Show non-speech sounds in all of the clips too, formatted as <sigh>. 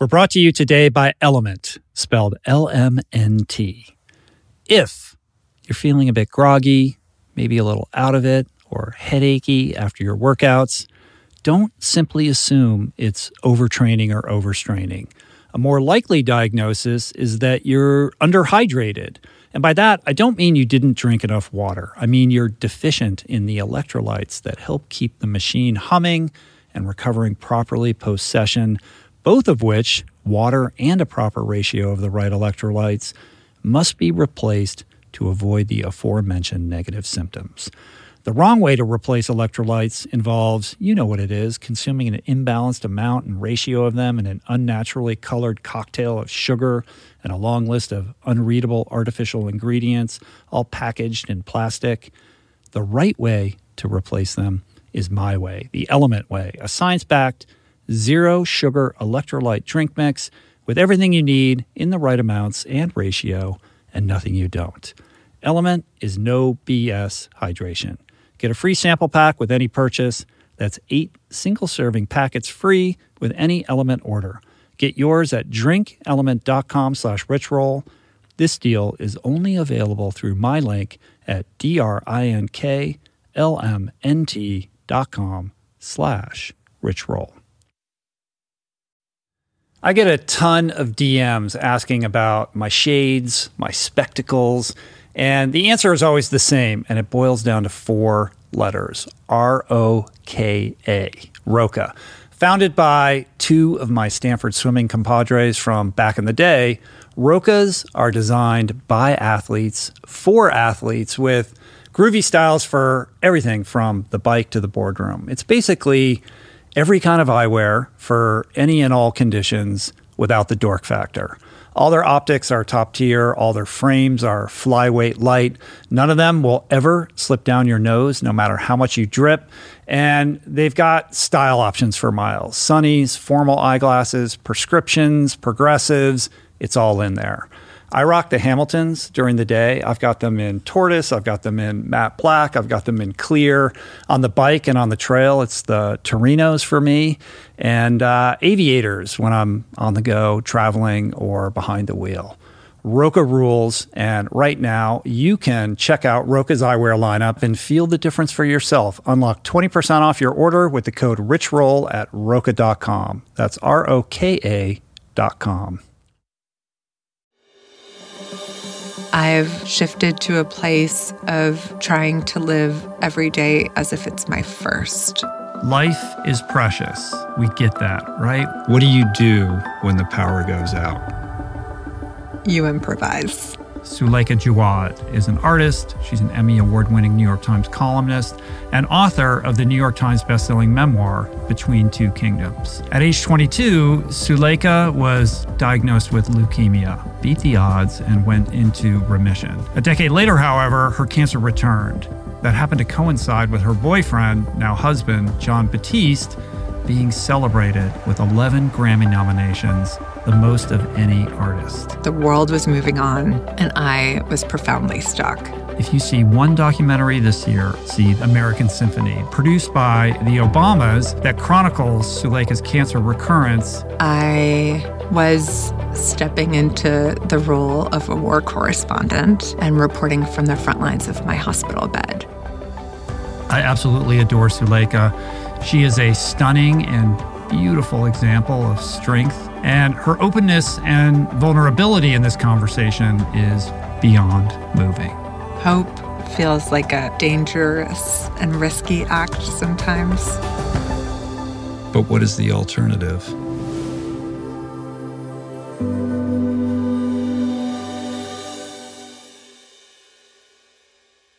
We're brought to you today by Element, spelled L M N T. If you're feeling a bit groggy, maybe a little out of it, or headachy after your workouts, don't simply assume it's overtraining or overstraining. A more likely diagnosis is that you're underhydrated. And by that, I don't mean you didn't drink enough water. I mean you're deficient in the electrolytes that help keep the machine humming and recovering properly post session both of which, water and a proper ratio of the right electrolytes, must be replaced to avoid the aforementioned negative symptoms. The wrong way to replace electrolytes involves, you know what it is, consuming an imbalanced amount and ratio of them in an unnaturally colored cocktail of sugar and a long list of unreadable artificial ingredients, all packaged in plastic. The right way to replace them is my way, the element way, a science backed, zero sugar electrolyte drink mix with everything you need in the right amounts and ratio and nothing you don't. Element is no BS hydration. Get a free sample pack with any purchase. That's eight single serving packets free with any Element order. Get yours at drinkelement.com slash richroll. This deal is only available through my link at drinklmnt.com slash richroll. I get a ton of DMs asking about my shades, my spectacles, and the answer is always the same, and it boils down to four letters R O K A, Roka. Founded by two of my Stanford swimming compadres from back in the day, Rokas are designed by athletes for athletes with groovy styles for everything from the bike to the boardroom. It's basically every kind of eyewear for any and all conditions without the dork factor. All their optics are top tier, all their frames are flyweight light. None of them will ever slip down your nose, no matter how much you drip. And they've got style options for miles sunnies, formal eyeglasses, prescriptions, progressives. It's all in there. I rock the Hamiltons during the day. I've got them in tortoise, I've got them in matte black, I've got them in clear. On the bike and on the trail, it's the Torinos for me, and uh, aviators when I'm on the go, traveling, or behind the wheel. Roka rules, and right now you can check out Roka's eyewear lineup and feel the difference for yourself. Unlock 20% off your order with the code RICHROLL at roka.com. That's R O K A.com. I've shifted to a place of trying to live every day as if it's my first. Life is precious. We get that, right? What do you do when the power goes out? You improvise. Suleika Jaouad is an artist. She's an Emmy Award winning New York Times columnist and author of the New York Times bestselling memoir, Between Two Kingdoms. At age 22, Suleika was diagnosed with leukemia, beat the odds, and went into remission. A decade later, however, her cancer returned. That happened to coincide with her boyfriend, now husband, Jon Batiste, being celebrated with 11 Grammy nominations, the most of any artist. The world was moving on, and I was profoundly stuck. If you see one documentary this year, see American Symphony, produced by the Obamas that chronicles Suleika's cancer recurrence. I was stepping into the role of a war correspondent and reporting from the front lines of my hospital bed. I absolutely adore Suleika. She is a stunning and beautiful example of strength, and her openness and vulnerability in this conversation is beyond moving. Hope feels like a dangerous and risky act sometimes. But what is the alternative?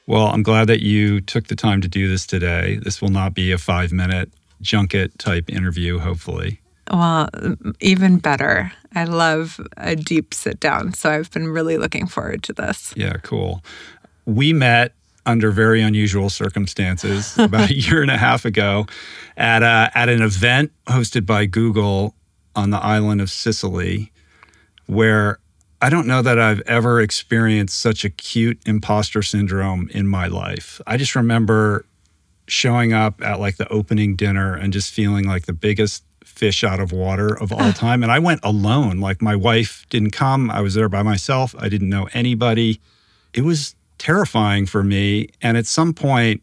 Well, I'm glad that you took the time to do this today. This will not be a five minute junket type interview, hopefully. Well, even better. I love a deep sit down. So I've been really looking forward to this. Yeah, cool. We met under very unusual circumstances <laughs> about a year and a half ago at, a, at an event hosted by Google on the island of Sicily, where I don't know that I've ever experienced such acute imposter syndrome in my life. I just remember showing up at like the opening dinner and just feeling like the biggest fish out of water of all time. And I went alone. Like my wife didn't come. I was there by myself. I didn't know anybody. It was terrifying for me. And at some point,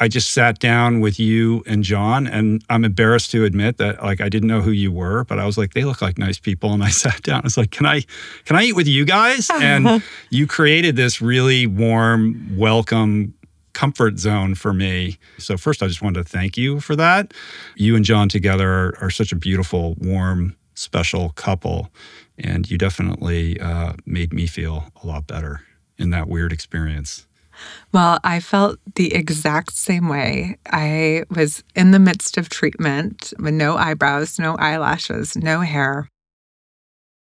I just sat down with you and Jon, and I'm embarrassed to admit that like I didn't know who you were, but I was like, they look like nice people, and I <laughs> sat down. I was like, can I, can I eat with you guys? And <laughs> you created this really warm, welcome comfort zone for me. So first, I just wanted to thank you for that. You and Jon together are, are such a beautiful, warm, special couple, and you definitely uh, made me feel a lot better in that weird experience. Well, I felt the exact same way. I was in the midst of treatment with no eyebrows, no eyelashes, no hair.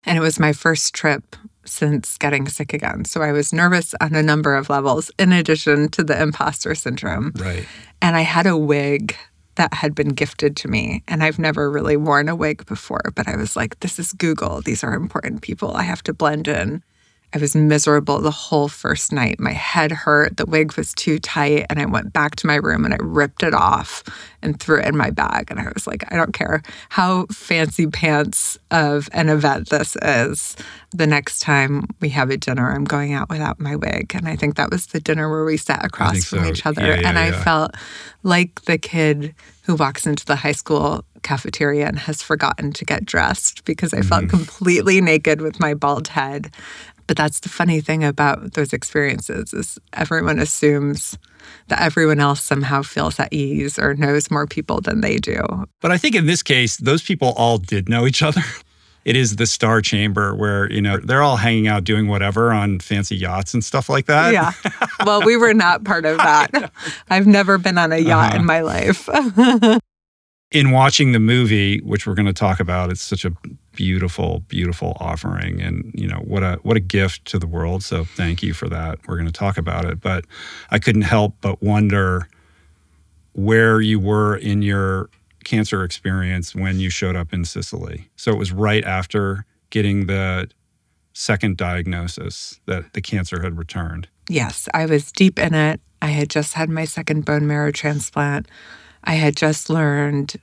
And it was my first trip since getting sick again. So I was nervous on a number of levels, in addition to the imposter syndrome. Right. And I had a wig that had been gifted to me. And I've never really worn a wig before, but I was like, this is Google. These are important people. I have to blend in. I was miserable the whole first night. My head hurt, the wig was too tight, and I went back to my room and I ripped it off and threw it in my bag. And I was like, I don't care how fancy pants of an event this is. The next time we have a dinner, I'm going out without my wig. And I think that was the dinner where we sat across from so. each other. Yeah, yeah, and I yeah. felt like the kid who walks into the high school cafeteria and has forgotten to get dressed because I felt mm-hmm. completely naked with my bald head. But that's the funny thing about those experiences is everyone assumes that everyone else somehow feels at ease or knows more people than they do. But I think in this case, those people all did know each other. It is the star chamber where, you know, they're all hanging out doing whatever on fancy yachts and stuff like that. Yeah. <laughs> Well, we were not part of that. I've never been on a yacht uh-huh. in my life. <laughs> In watching the movie, which we're going to talk about, it's such a beautiful, beautiful offering and, you know, what a what a gift to the world. So thank you for that. We're going to talk about it, but I couldn't help but wonder where you were in your cancer experience when you showed up in Sicily. So it was right after getting the second diagnosis that the cancer had returned. Yes, I was deep in it. I had just had my second bone marrow transplant. I had just learned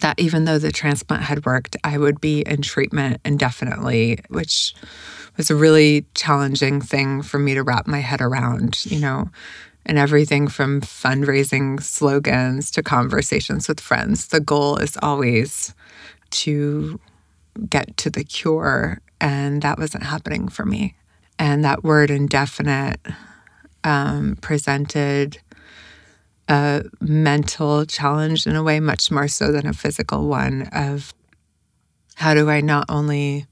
that even though the transplant had worked, I would be in treatment indefinitely, which was a really challenging thing for me to wrap my head around, you know, and everything from fundraising slogans to conversations with friends. The goal is always to get to the cure, and that wasn't happening for me. And that word indefinite um, presented a mental challenge in a way, much more so than a physical one of how do I not only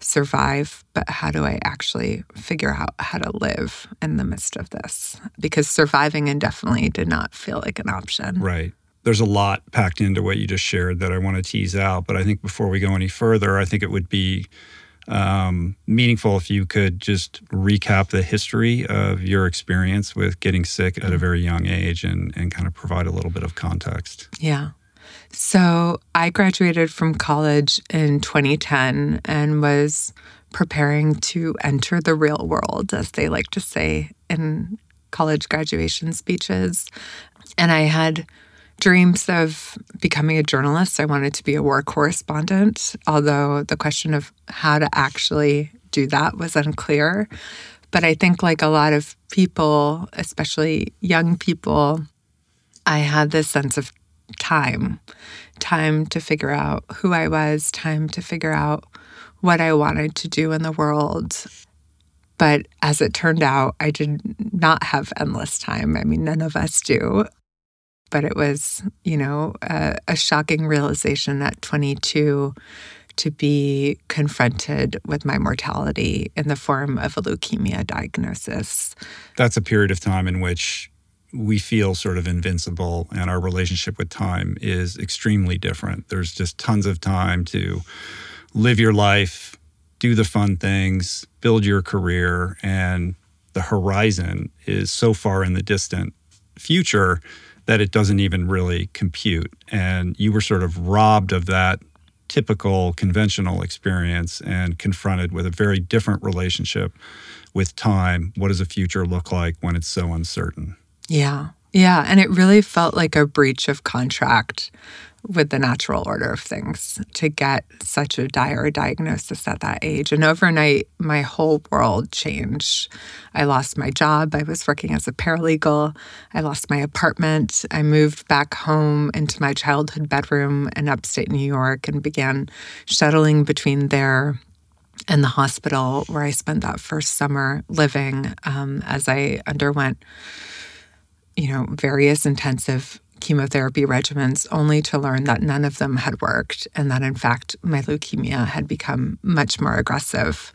survive, but how do I actually figure out how to live in the midst of this? Because surviving indefinitely did not feel like an option. Right. There's a lot packed into what you just shared that I want to tease out. But I think before we go any further, I think it would be um, meaningful if you could just recap the history of your experience with getting sick at a very young age and, and kind of provide a little bit of context. Yeah. So I graduated from college in 2010 and was preparing to enter the real world, as they like to say in college graduation speeches. And I had dreams of becoming a journalist. I wanted to be a war correspondent, although the question of how to actually do that was unclear. But I think, like a lot of people, especially young people, I had this sense of time time to figure out who I was, time to figure out what I wanted to do in the world. But as it turned out, I did not have endless time. I mean, none of us do. But it was, you know, a, a shocking realization at 22 to be confronted with my mortality in the form of a leukemia diagnosis. That's a period of time in which we feel sort of invincible and our relationship with time is extremely different. There's just tons of time to live your life, do the fun things, build your career, and the horizon is so far in the distant future that it doesn't even really compute. And you were sort of robbed of that typical conventional experience and confronted with a very different relationship with time. What does a future look like when it's so uncertain? Yeah. Yeah. And it really felt like a breach of contract with the natural order of things to get such a dire diagnosis at that age. And overnight, my whole world changed. I lost my job. I was working as a paralegal. I lost my apartment. I moved back home into my childhood bedroom in upstate New York and began shuttling between there and the hospital where I spent that first summer living um, as I underwent, you know, various intensive chemotherapy regimens only to learn that none of them had worked and that in fact my leukemia had become much more aggressive.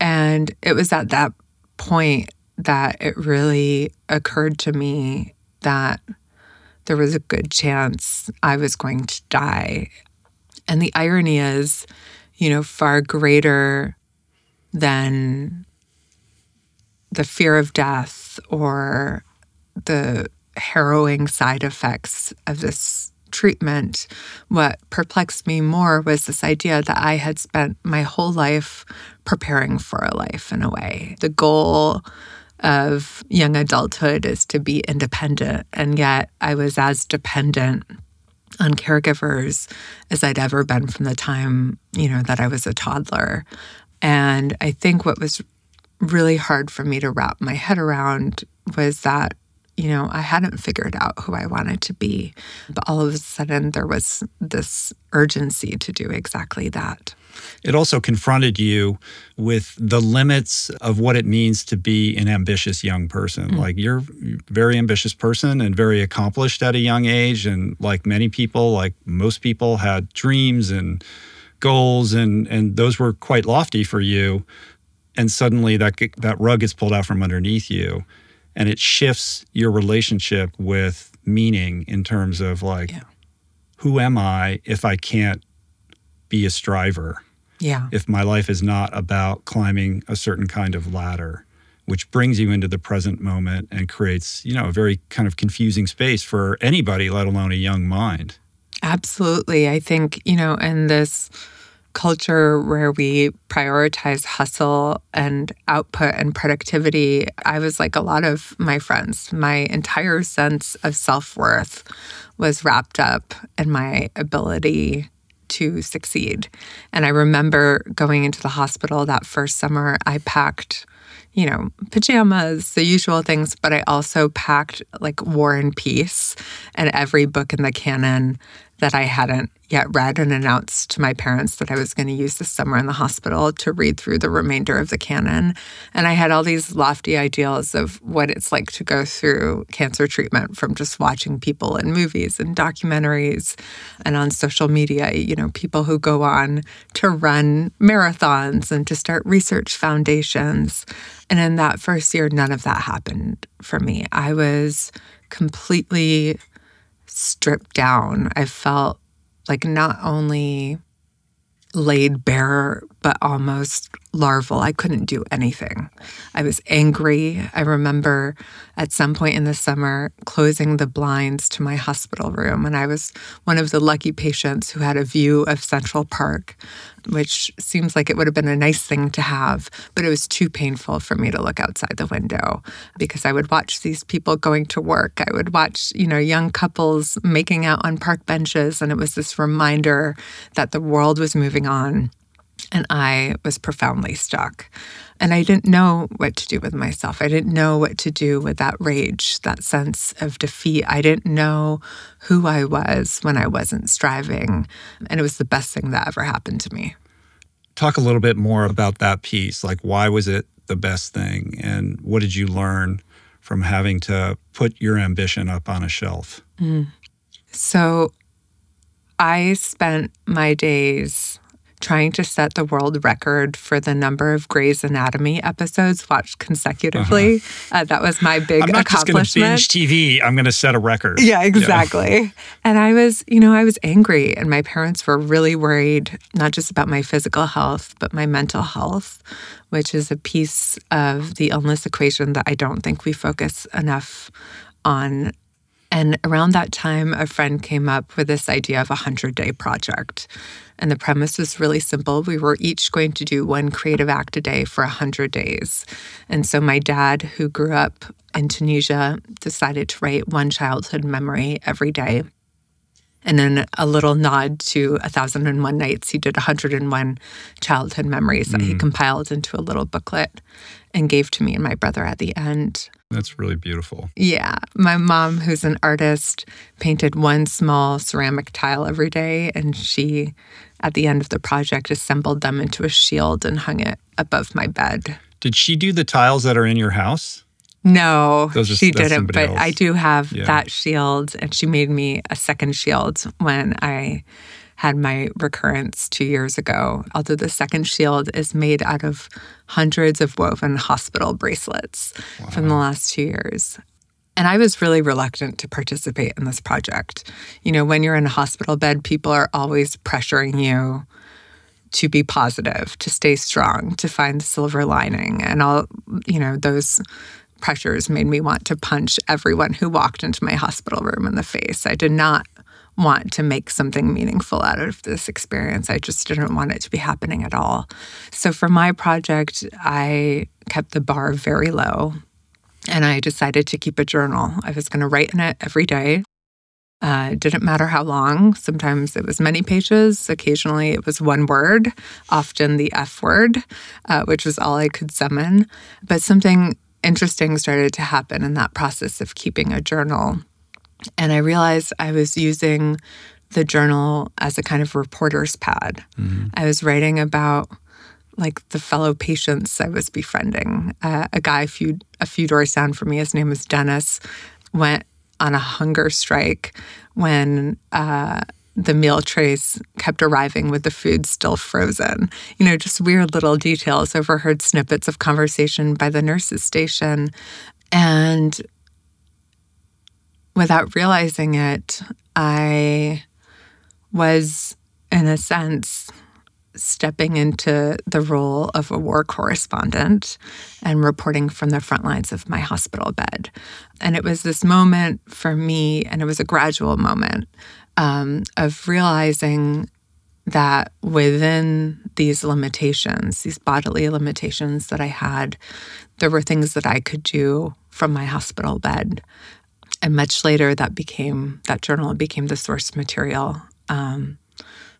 And it was at that point that it really occurred to me that there was a good chance I was going to die. And the irony is, you know, far greater than the fear of death or the harrowing side effects of this treatment, what perplexed me more was this idea that I had spent my whole life preparing for a life in a way. The goal of young adulthood is to be independent, and yet I was as dependent on caregivers as I'd ever been from the time, you know, that I was a toddler. And I think what was really hard for me to wrap my head around was that you know, I hadn't figured out who I wanted to be. But all of a sudden, there was this urgency to do exactly that. It also confronted you with the limits of what it means to be an ambitious young person. Mm. Like you're a very ambitious person and very accomplished at a young age. And like many people, like most people, had dreams and goals, and, and those were quite lofty for you. And suddenly that, that rug gets pulled out from underneath you and it shifts your relationship with meaning in terms of like yeah. who am i if i can't be a striver? Yeah. If my life is not about climbing a certain kind of ladder which brings you into the present moment and creates you know a very kind of confusing space for anybody let alone a young mind. Absolutely. I think you know and this culture where we prioritize hustle and output and productivity, I was like a lot of my friends. My entire sense of self worth was wrapped up in my ability to succeed. And I remember going into the hospital that first summer, I packed you know, pajamas, the usual things, but I also packed like War and Peace and every book in the canon that I hadn't yet read and announced to my parents that I was going to use this summer in the hospital to read through the remainder of the canon. And I had all these lofty ideals of what it's like to go through cancer treatment from just watching people in movies and documentaries and on social media, you know, people who go on to run marathons and to start research foundations. And in that first year, none of that happened for me. I was completely stripped down. I felt like not only laid bare, but almost larval. I couldn't do anything. I was angry. I remember at some point in the summer closing the blinds to my hospital room, and I was one of the lucky patients who had a view of Central Park, which seems like it would have been a nice thing to have, but it was too painful for me to look outside the window because I would watch these people going to work. I would watch, you know, young couples making out on park benches, and it was this reminder that the world was moving on and I was profoundly stuck. And I didn't know what to do with myself. I didn't know what to do with that rage, that sense of defeat. I didn't know who I was when I wasn't striving. And it was the best thing that ever happened to me. Talk a little bit more about that piece. Like, why was it the best thing? And what did you learn from having to put your ambition up on a shelf? Mm. So I spent my days trying to set the world record for the number of Grey's Anatomy episodes watched consecutively. Uh-huh. Uh, that was my big I'm not accomplishment. Just binge TV. I'm going to set a record. Yeah, exactly. Yeah. And I was, you know, I was angry, and my parents were really worried not just about my physical health, but my mental health, which is a piece of the illness equation that I don't think we focus enough on and around that time, a friend came up with this idea of a 100 day project. And the premise was really simple. We were each going to do one creative act a day for 100 days. And so my dad, who grew up in Tunisia, decided to write one childhood memory every day. And then a little nod to A Thousand and One Nights, he did 101 childhood memories that he mm. compiled into a little booklet and gave to me and my brother at the end. That's really beautiful. Yeah. My mom, who's an artist, painted one small ceramic tile every day. And she, at the end of the project, assembled them into a shield and hung it above my bed. Did she do the tiles that are in your house? No, are- she didn't. But else. I do have Yeah. that shield. And she made me a second shield when I had my recurrence two years ago. Although the second shield is made out of hundreds of woven hospital bracelets from the last two years. And I was really reluctant to participate in this project. You know, when you're in a hospital bed, people are always pressuring you to be positive, to stay strong, to find the silver lining. And all, you know, those pressures made me want to punch everyone who walked into my hospital room in the face. I did not want to make something meaningful out of this experience. I just didn't want it to be happening at all. So for my project, I kept the bar very low and I decided to keep a journal. I was going to write in it every day. Uh, it didn't matter how long. Sometimes it was many pages. Occasionally it was one word, often the F word, uh, which was all I could summon. But something interesting started to happen in that process of keeping a journal. And I realized I was using the journal as a kind of reporter's pad. I was writing about like the fellow patients I was befriending. Uh, a guy a few a few doors down from me, his name was Dennis, went on a hunger strike when uh, the meal trays kept arriving with the food still frozen. You know, just weird little details. Overheard snippets of conversation by the nurses station, and without realizing it, I was, in a sense, stepping into the role of a war correspondent and reporting from the front lines of my hospital bed. And it was this moment for me, and it was a gradual moment um, of realizing that within these limitations, these bodily limitations that I had, there were things that I could do from my hospital bed. And much later, that became that journal became the source material um,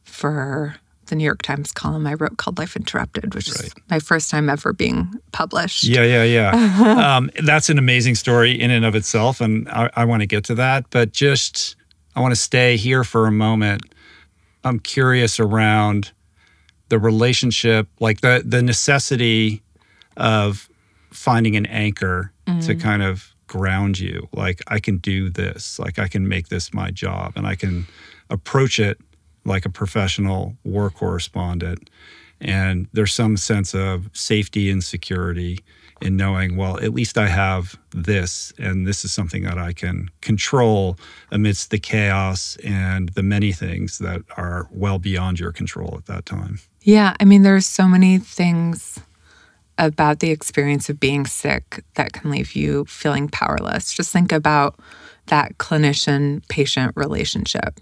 for the New York Times column I wrote called Life Interrupted, which is my first time ever being published. Yeah, yeah, yeah. <laughs> um, that's an amazing story in and of itself, and I, I want to get to that. But just, I want to stay here for a moment. I'm curious around the relationship, like the the necessity of finding an anchor to kind of ground you. Like I can do this. Like I can make this my job, and I can approach it like a professional war correspondent. And there's some sense of safety and security in knowing, well, at least I have this, and this is something that I can control amidst the chaos and the many things that are well beyond your control at that time. Yeah, I mean, there's so many things about the experience of being sick that can leave you feeling powerless. Just think about that clinician patient relationship.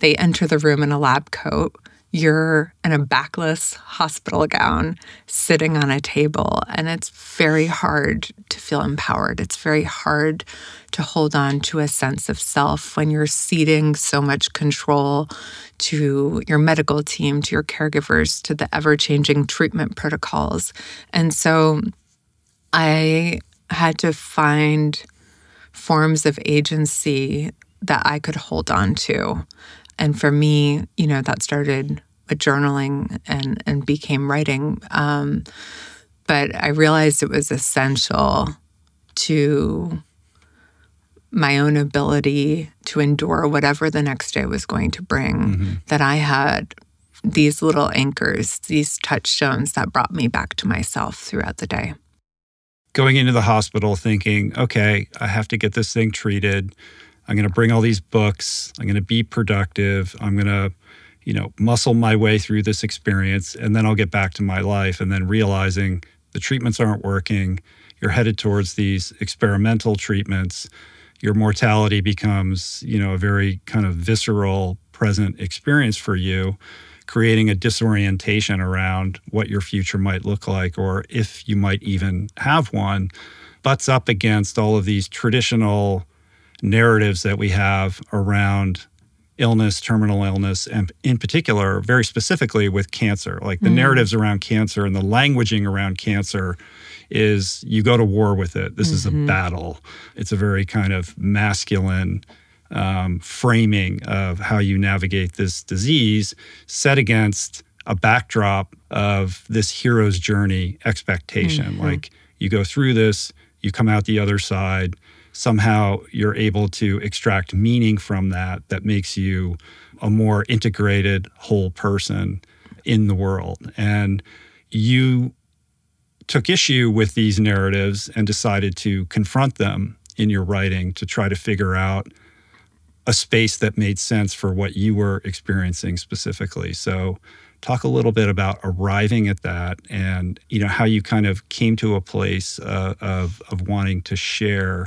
They enter the room in a lab coat. You're in a backless hospital gown sitting on a table, and it's very hard to feel empowered. It's very hard to hold on to a sense of self when you're ceding so much control to your medical team, to your caregivers, to the ever changing treatment protocols. And so I had to find forms of agency that I could hold on to. And for me, you know, that started with journaling and, and became writing. Um, but I realized it was essential to my own ability to endure whatever the next day was going to bring, that I had these little anchors, these touchstones that brought me back to myself throughout the day. Going into the hospital thinking, okay, I have to get this thing treated. I'm going to bring all these books. I'm going to be productive. I'm going to, you know, muscle my way through this experience and then I'll get back to my life. And then realizing the treatments aren't working. You're headed towards these experimental treatments. Your mortality becomes, you know, a very kind of visceral present experience for you, creating a disorientation around what your future might look like or if you might even have one, butts up against all of these traditional narratives that we have around illness, terminal illness, and in particular, very specifically with cancer. Like the Mm. narratives around cancer and the languaging around cancer is you go to war with it. This is a Mhm. battle. It's a very kind of masculine um, framing of how you navigate this disease set against a backdrop of this hero's journey expectation. Mhm. Like you go through this, you come out the other side, somehow you're able to extract meaning from that that makes you a more integrated whole person in the world. And you took issue with these narratives and decided to confront them in your writing to try to figure out a space that made sense for what you were experiencing specifically. So talk a little bit about arriving at that and you know how you kind of came to a place uh, of of wanting to share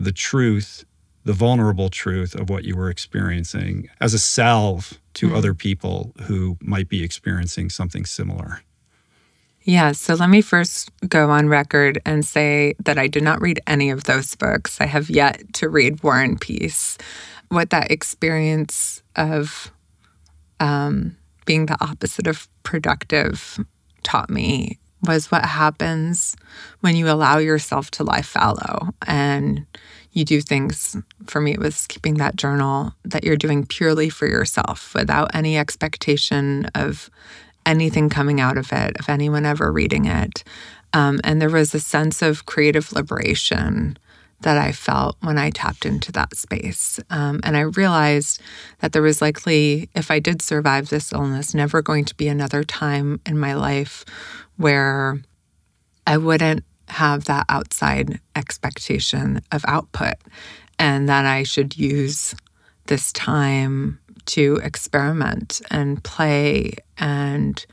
the truth the vulnerable truth of what you were experiencing as a salve to Mhm. other people who might be experiencing something similar Yeah, so let me first go on record and say that I did not read any of those books. I have yet to read War and Peace. What that experience of um, being the opposite of productive taught me was what happens when you allow yourself to lie fallow and you do things. For me, it was keeping that journal that you're doing purely for yourself without any expectation of anything coming out of it, of anyone ever reading it. Um, and there was a sense of creative liberation that I felt when I tapped into that space. Um, and I realized that there was likely, if I did survive this illness, never going to be another time in my life where I wouldn't have that outside expectation of output and that I should use this time to experiment and play and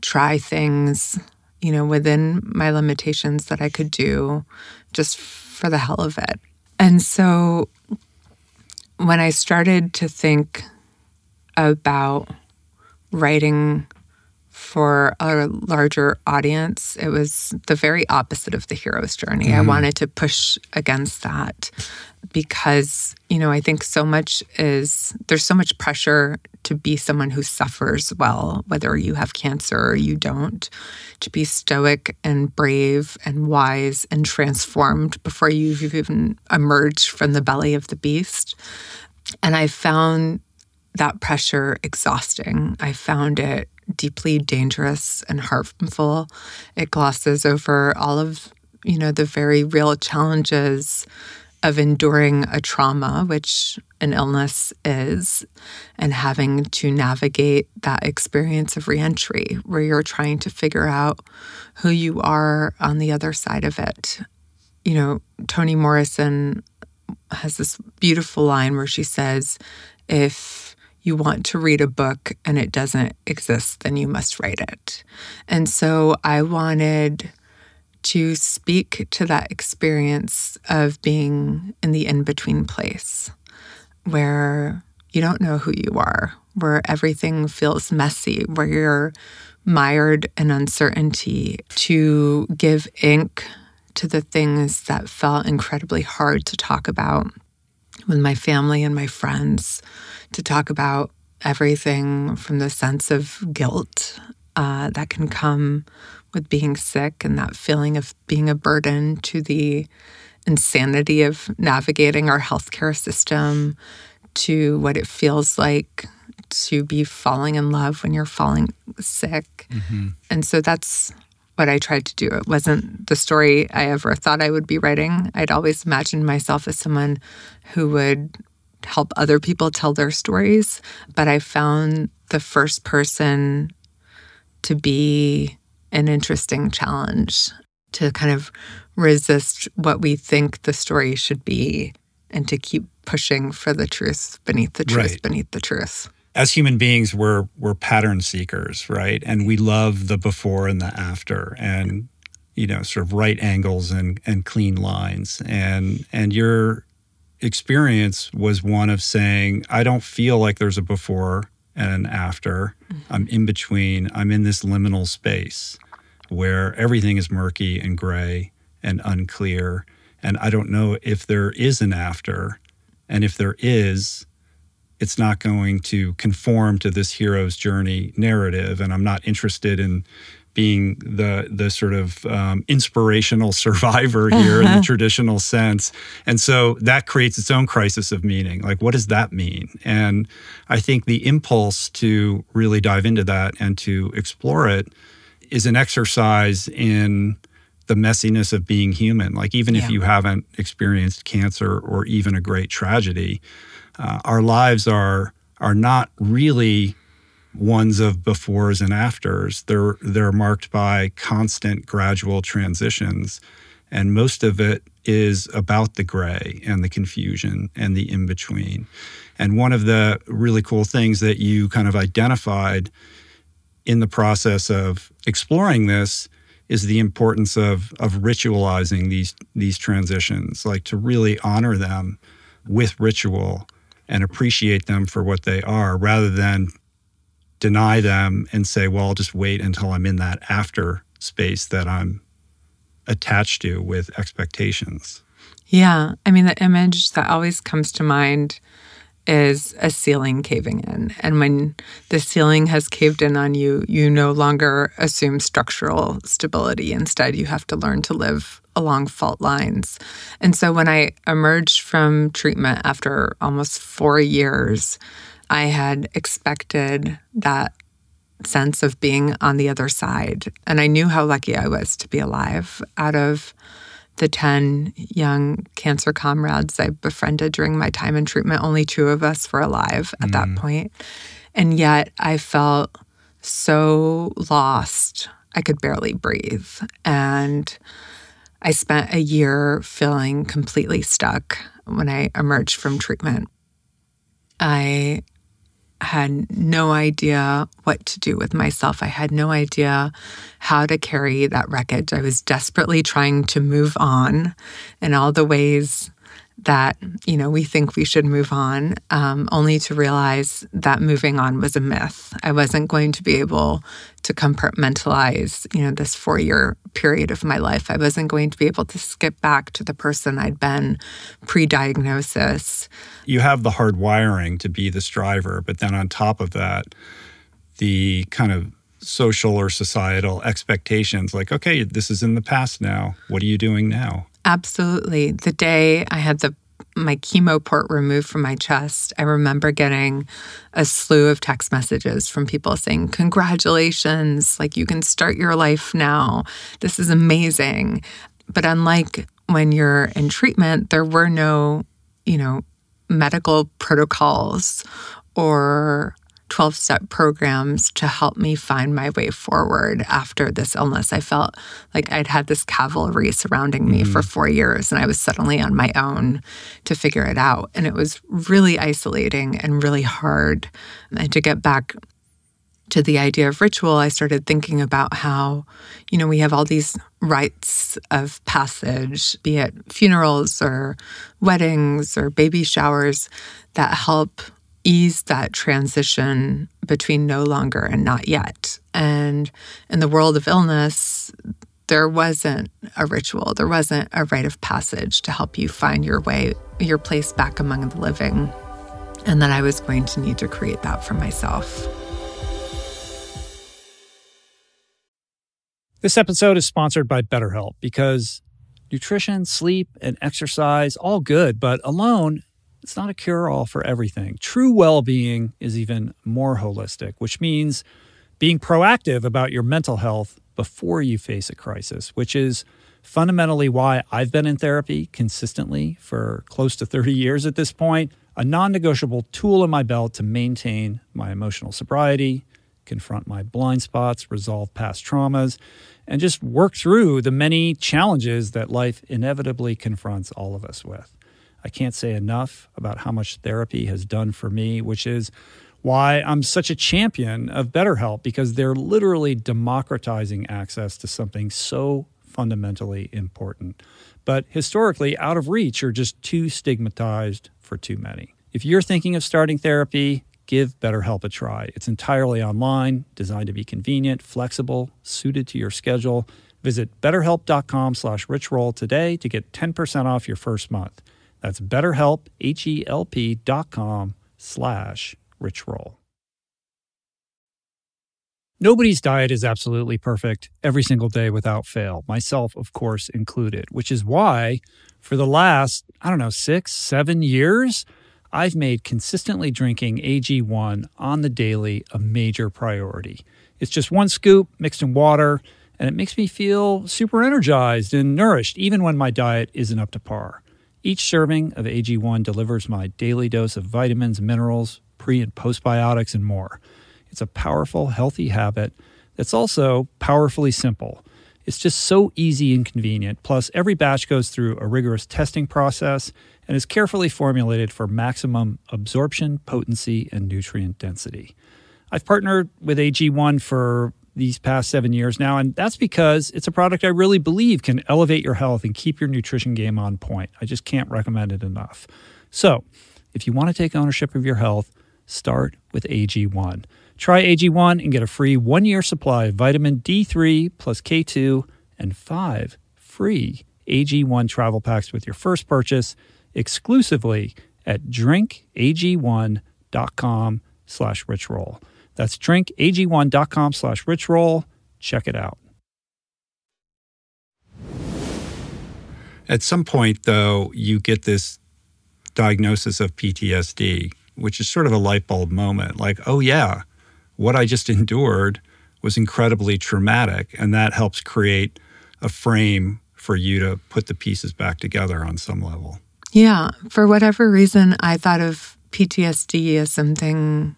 try things, you know, within my limitations that I could do just for the hell of it. And so when I started to think about writing for a larger audience, it was the very opposite of the hero's journey. I Mhm. wanted to push against that because, you know, I think so much is there's so much pressure to be someone who suffers well, whether you have cancer or you don't, to be stoic and brave and wise and transformed before you've even emerged from the belly of the beast. And I found that pressure exhausting. I found it deeply dangerous and harmful. It glosses over all of, you know, the very real challenges of enduring a trauma, which an illness is, and having to navigate that experience of reentry where you're trying to figure out who you are on the other side of it. You know, Toni Morrison has this beautiful line where she says, if you want to read a book and it doesn't exist, then you must write it. And so I wanted to speak to that experience of being in the in between place where you don't know who you are, where everything feels messy, where you're mired in uncertainty, to give ink to the things that felt incredibly hard to talk about with my family and my friends, to talk about everything from the sense of guilt uh, that can come with being sick and that feeling of being a burden to the insanity of navigating our healthcare system, to what it feels like to be falling in love when you're falling sick. And so that's what I tried to do. It wasn't the story I ever thought I would be writing. I'd always imagined myself as someone who would help other people tell their stories. But I found the first person to be an interesting challenge to kind of resist what we think the story should be and to keep pushing for the truth beneath the truth Right. beneath the truth. as human beings we're we're pattern seekers right and we love the before and the after and you know sort of right angles and and clean lines and and your experience was one of saying i don't feel like there's a before and an after mm-hmm. i'm in between i'm in this liminal space where everything is murky and gray and unclear and i don't know if there is an after and if there is it's not going to conform to this hero's journey narrative. And I'm not interested in being the the sort of um, inspirational <laughs> survivor here in the traditional sense, and so that creates its own crisis of meaning. Like, what does that mean? And I think the impulse to really dive into that and to explore it is an exercise in the messiness of being human. Like, even Yeah. if you haven't experienced cancer or even a great tragedy, uh, our lives are are not really ones of befores and afters. They're they're marked by constant gradual transitions and most of it is about the gray and the confusion and the in between. And one of the really cool things that you kind of identified in the process of exploring this is the importance of of ritualizing these these transitions like to really honor them with ritual and appreciate them for what they are rather than deny them and say, well, I'll just wait until I'm in that after space that I'm attached to with expectations. Yeah. I mean, the image that always comes to mind is a ceiling caving in. And when the ceiling has caved in on you, you no longer assume structural stability. Instead, you have to learn to live along fault lines. And so when I emerged from treatment after almost four years, I had expected that sense of being on the other side. And I knew how lucky I was to be alive. Out of the 10 young cancer comrades I befriended during my time in treatment, only two of us were alive at that mm. point. And yet I felt so lost. I could barely breathe. And I spent a year feeling completely stuck when I emerged from treatment. I had no idea what to do with myself. I had no idea how to carry that wreckage. I was desperately trying to move on in all the ways that you know we think we should move on um, only to realize that moving on was a myth i wasn't going to be able to compartmentalize you know this four year period of my life i wasn't going to be able to skip back to the person i'd been pre-diagnosis You have the hard wiring to be this driver but then on top of that, the kind of social or societal expectations like, okay, this is in the past now. What are you doing now? Absolutely. The day I had the my chemo port removed from my chest, I remember getting a slew of text messages from people saying, Congratulations, like you can start your life now. This is amazing. But unlike when you're in treatment, there were no, you know, medical protocols or 12 step programs to help me find my way forward after this illness. I felt like I'd had this cavalry surrounding me for mm-hmm. four years and I was suddenly on my own to figure it out. And it was really isolating and really hard. And to get back to the idea of ritual, I started thinking about how, you know, we have all these rites of passage, be it funerals or weddings or baby showers, that help ease that transition between no longer and not yet. And in the world of illness, there wasn't a ritual, there wasn't a rite of passage to help you find your way, your place back among the living. And that I was going to need to create that for myself. This episode is sponsored by BetterHelp because nutrition, sleep, and exercise, all good, but alone, it's not a cure all for everything. True well being is even more holistic, which means being proactive about your mental health before you face a crisis, which is fundamentally why I've been in therapy consistently for close to 30 years at this point, a non negotiable tool in my belt to maintain my emotional sobriety, confront my blind spots, resolve past traumas, and just work through the many challenges that life inevitably confronts all of us with. I can't say enough about how much therapy has done for me, which is why I'm such a champion of BetterHelp because they're literally democratizing access to something so fundamentally important, but historically out of reach or just too stigmatized for too many. If you're thinking of starting therapy, give BetterHelp a try. It's entirely online, designed to be convenient, flexible, suited to your schedule. Visit betterhelp.com slash richroll today to get 10% off your first month. That's betterhelp, H-E-L-P dot com slash richroll. Nobody's diet is absolutely perfect every single day without fail, myself, of course, included, which is why for the last, I don't know, six, seven years, I've made consistently drinking AG1 on the daily a major priority. It's just one scoop mixed in water, and it makes me feel super energized and nourished, even when my diet isn't up to par. Each serving of AG1 delivers my daily dose of vitamins, minerals, pre and postbiotics, and more. It's a powerful, healthy habit that's also powerfully simple. It's just so easy and convenient. Plus, every batch goes through a rigorous testing process and is carefully formulated for maximum absorption, potency, and nutrient density. I've partnered with AG1 for these past seven years now, and that's because it's a product I really believe can elevate your health and keep your nutrition game on point. I just can't recommend it enough. So, if you want to take ownership of your health, start with AG1. Try AG1 and get a free one year supply of vitamin D3 plus K2 and five free AG1 travel packs with your first purchase exclusively at drinkag1.com slash richroll. That's drinkag1.com slash richroll. Check it out. At some point, though, you get this diagnosis of PTSD, which is sort of a light bulb moment like, oh, yeah, what I just <laughs> endured was incredibly traumatic. And that helps create a frame for you to put the pieces back together on some level. Yeah. For whatever reason, I thought of PTSD as something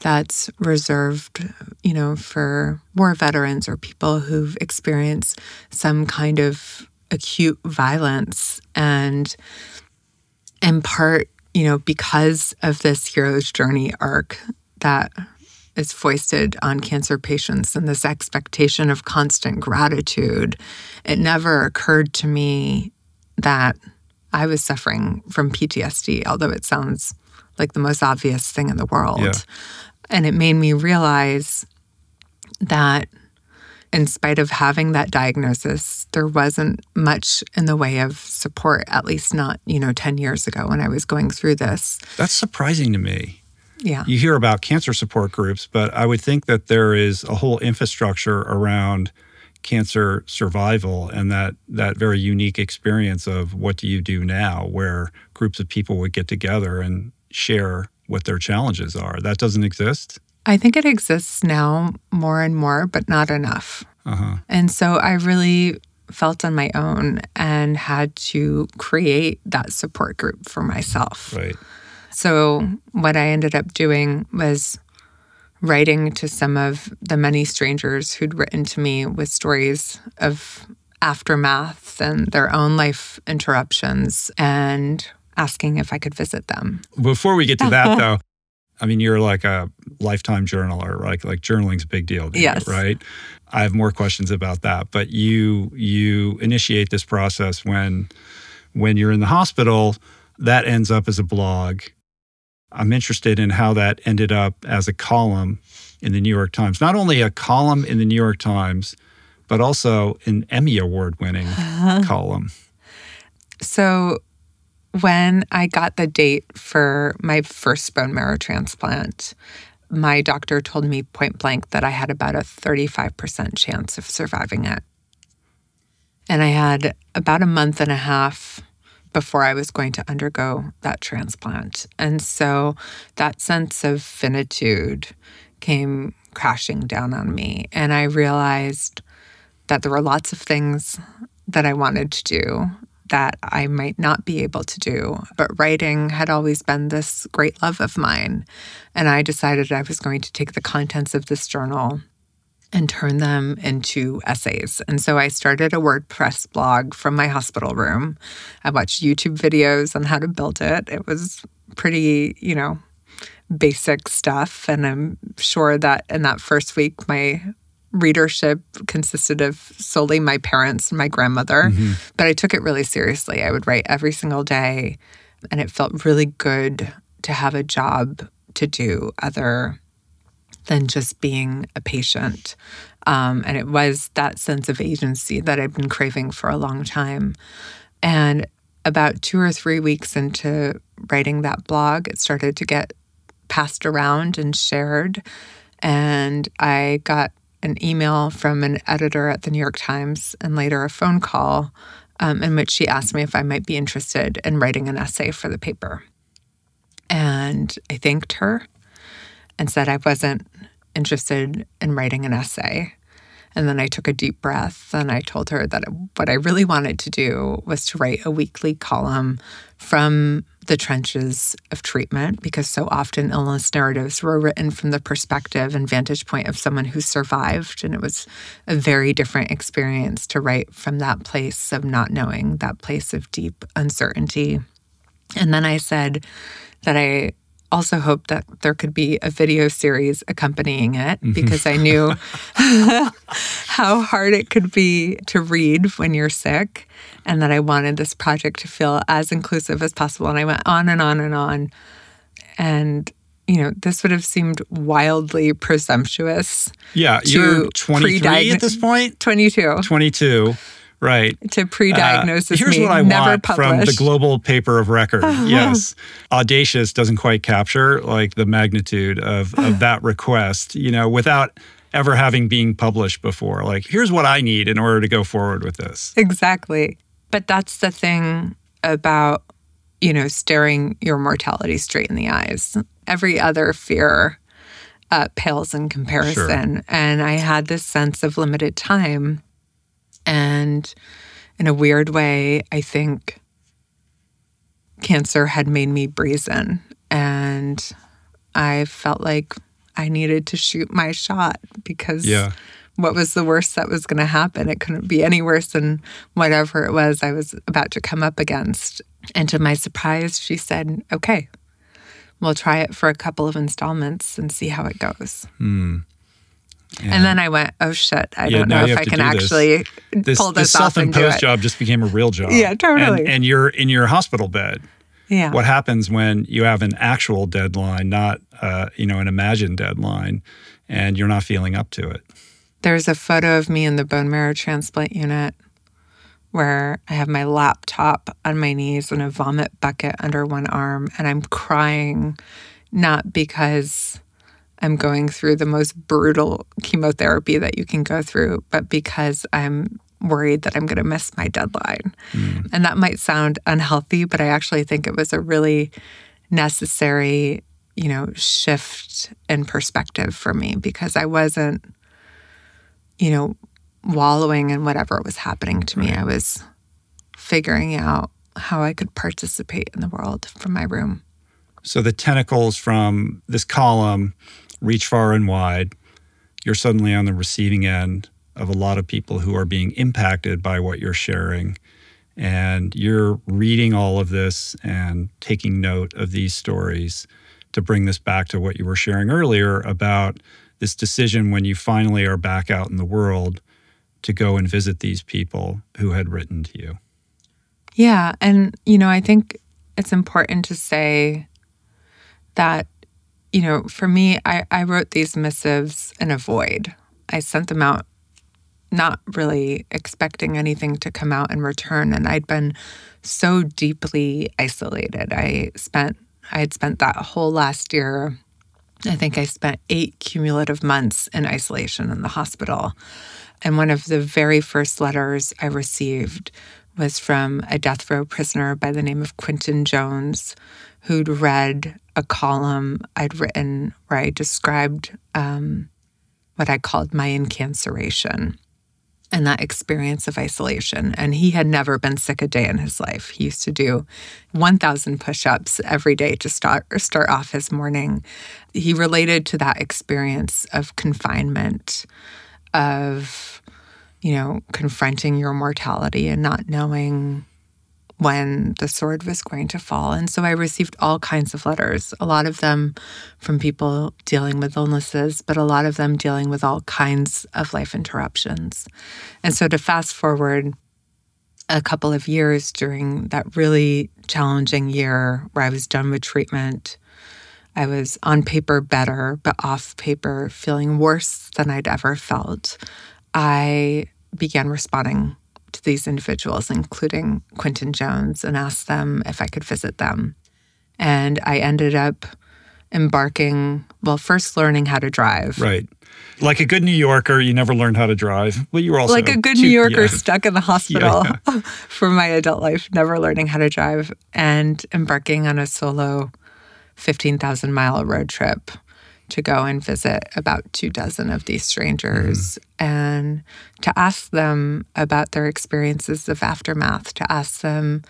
that's reserved, you know, for war veterans or people who've experienced some kind of acute violence. And in part, you know, because of this hero's journey arc that is foisted on cancer patients and this expectation of constant gratitude, it never occurred to me that I was suffering from PTSD, although it sounds like the most obvious thing in the world. Yeah. And it made me realize that in spite of having that diagnosis, there wasn't much in the way of support, at least not, you know, 10 years ago when I was going through this. That's surprising to me. Yeah. You hear about cancer support groups, but I would think that there is a whole infrastructure around cancer survival and that that very unique experience of what do you do now where groups of people would get together and share what their challenges are. That doesn't exist? I think it exists now more and more, but not enough. Uh-huh. And so I really felt on my own and had to create that support group for myself. Right. So, what I ended up doing was writing to some of the many strangers who'd written to me with stories of aftermath and their own life interruptions and asking if I could visit them. Before we get to that <laughs> though, I mean you're like a lifetime journaler, like like journaling's a big deal Yes. you, right? I have more questions about that, but you you initiate this process when when you're in the hospital, that ends up as a blog. I'm interested in how that ended up as a column in the New York Times. Not only a column in the New York Times, but also an Emmy award winning <laughs> column. So, when I got the date for my first bone marrow transplant, my doctor told me point blank that I had about a 35% chance of surviving it. And I had about a month and a half before I was going to undergo that transplant. And so that sense of finitude came crashing down on me. And I realized that there were lots of things that I wanted to do that I might not be able to do. But writing had always been this great love of mine. And I decided I was going to take the contents of this journal and turn them into essays. And so I started a WordPress blog from my hospital room. I watched YouTube videos on how to build it. It was pretty, you know, basic stuff. And I'm sure that in that first week, my readership consisted of solely my parents and my grandmother. But I took it really seriously. I would write every single day, and it felt really good to have a job to do other than just being a patient. Um, and it was that sense of agency that I'd been craving for a long time. And about two or three weeks into writing that blog, it started to get passed around and shared. And I got an email from an editor at the New York Times and later a phone call um, in which she asked me if I might be interested in writing an essay for the paper. And I thanked her and said I wasn't interested in writing an essay. And then I took a deep breath and I told her that what I really wanted to do was to write a weekly column from the trenches of treatment because so often illness narratives were written from the perspective and vantage point of someone who survived. And it was a very different experience to write from that place of not knowing, that place of deep uncertainty. And then I said that I also hoped that there could be a video series accompanying it mm-hmm. because I knew <laughs> how hard it could be to read when you're sick and that I wanted this project to feel as inclusive as possible. And I went on and on and on. And, you know, this would have seemed wildly presumptuous. Yeah, you're 23 at this point? 22. 22. Right. To pre-diagnose uh, Here's me, what I never want published. from the global paper of record. yes. Audacious doesn't quite capture like the magnitude of, of that request, you know, without ever having been published before. Like, here's what I need in order to go forward with this. Exactly. But that's the thing about, you know, staring your mortality straight in the eyes. Every other fear uh, pales in comparison. Sure. And I had this sense of limited time and in a weird way, I think cancer had made me brazen. And I felt like I needed to shoot my shot because yeah. what was the worst that was going to happen? It couldn't be any worse than whatever it was I was about to come up against. And to my surprise, she said, okay, we'll try it for a couple of installments and see how it goes. Hmm. And, and then I went, oh shit, I yeah, don't know if I can actually this. pull this, this off and do it. job just became a real job. Yeah, totally. And, and you're in your hospital bed. Yeah. What happens when you have an actual deadline, not uh, you know an imagined deadline, and you're not feeling up to it? There's a photo of me in the bone marrow transplant unit where I have my laptop on my knees and a vomit bucket under one arm, and I'm crying, not because I'm going through the most brutal chemotherapy that you can go through, but because I'm worried that I'm going to miss my deadline. Mm. And that might sound unhealthy, but I actually think it was a really necessary, you know, shift in perspective for me because I wasn't, you know, wallowing in whatever was happening to me. I was figuring out how I could participate in the world from my room. So the tentacles from this column reach far and wide. You're suddenly on the receiving end of a lot of people who are being impacted by what you're sharing. And you're reading all of this and taking note of these stories to bring this back to what you were sharing earlier about this decision when you finally are back out in the world to go and visit these people who had written to you. Yeah. And, you know, I think it's important to say that you know, for me, I, I wrote these missives in a void. I sent them out not really expecting anything to come out in return. And I'd been so deeply isolated. I spent I had spent that whole last year. I think I spent eight cumulative months in isolation in the hospital. And one of the very first letters I received was from a death row prisoner by the name of Quintin Jones, who'd read a column I'd written where I described um, what I called my incarceration and that experience of isolation. And he had never been sick a day in his life. He used to do 1,000 push ups every day to start, start off his morning. He related to that experience of confinement, of, you know, confronting your mortality and not knowing when the sword was going to fall. And so I received all kinds of letters, a lot of them from people dealing with illnesses, but a lot of them dealing with all kinds of life interruptions. And so to fast forward a couple of years during that really challenging year where I was done with treatment, I was on paper better, but off paper feeling worse than I'd ever felt. I began responding to these individuals, including Quintin Jones, and asked them if I could visit them. And I ended up embarking, well, first learning how to drive. Right. Like a good New Yorker, you never learned how to drive. Well, you were also like a good too- New Yorker yeah. stuck in the <laughs> hospital yeah. <laughs> for my adult life, never learning how to drive and embarking on a solo 15,000 mile road trip to go and visit about two dozen of these strangers mm-hmm. and to ask them about their experiences of aftermath, to ask them,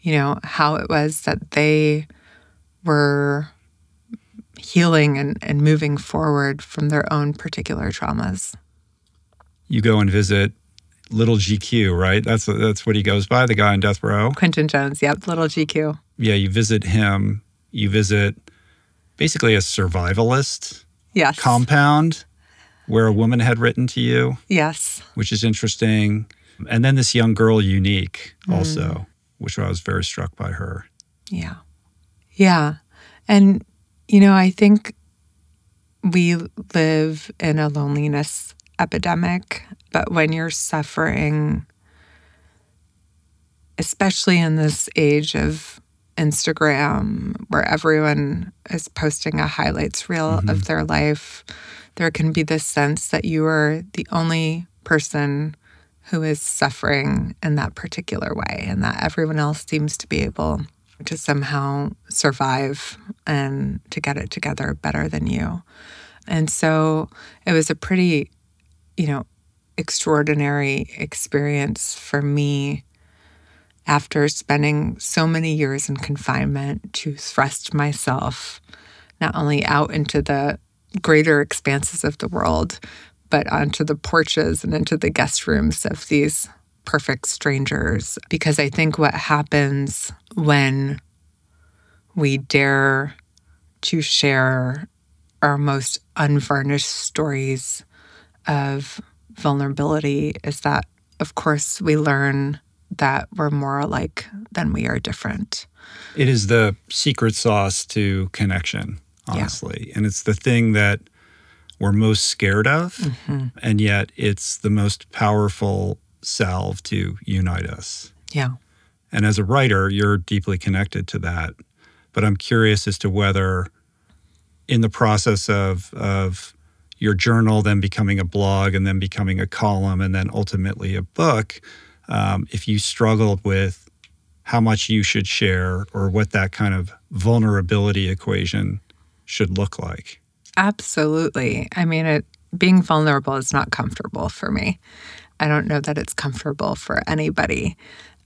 you know, how it was that they were healing and, and moving forward from their own particular traumas. You go and visit Little GQ, right? That's that's what he goes by, the guy in death row. Quintin Jones, yep, little GQ. Yeah, you visit him. You visit basically a survivalist Yes. compound where a woman had written to you, yes. which is interesting. And then this young girl, Unique, mm. also, which I was very struck by her. Yeah. Yeah. And, you know, I think we live in a loneliness epidemic, but when you're suffering, especially in this age of Instagram, where everyone is posting a highlights reel of mm-hmm. their life, there can be this sense that you are the only person who is suffering in that particular way, and that everyone else seems to be able to somehow survive and to get it together better than you. And so it was a pretty, you know, extraordinary experience for me after spending so many years in confinement to thrust myself not only out into the greater expanses of the world, but onto the porches and into the guest rooms of these perfect strangers. Because I think what happens when we dare to share our most unvarnished stories of vulnerability is that, of course, we learn that we're more alike than we are different. It is the secret sauce to connection, honestly. And it's the thing that we're most scared of. Mm-hmm. And yet it's the most powerful salve to unite us. Yeah. And as a writer, you're deeply connected to that. But I'm curious as to whether, in the process of, of your journal, then becoming a blog, and then becoming a column, and then ultimately a book, um, if you struggled with how much you should share or what that kind of vulnerability equation should look like. Absolutely. I mean, it being vulnerable is not comfortable for me. I don't know that it's comfortable for anybody.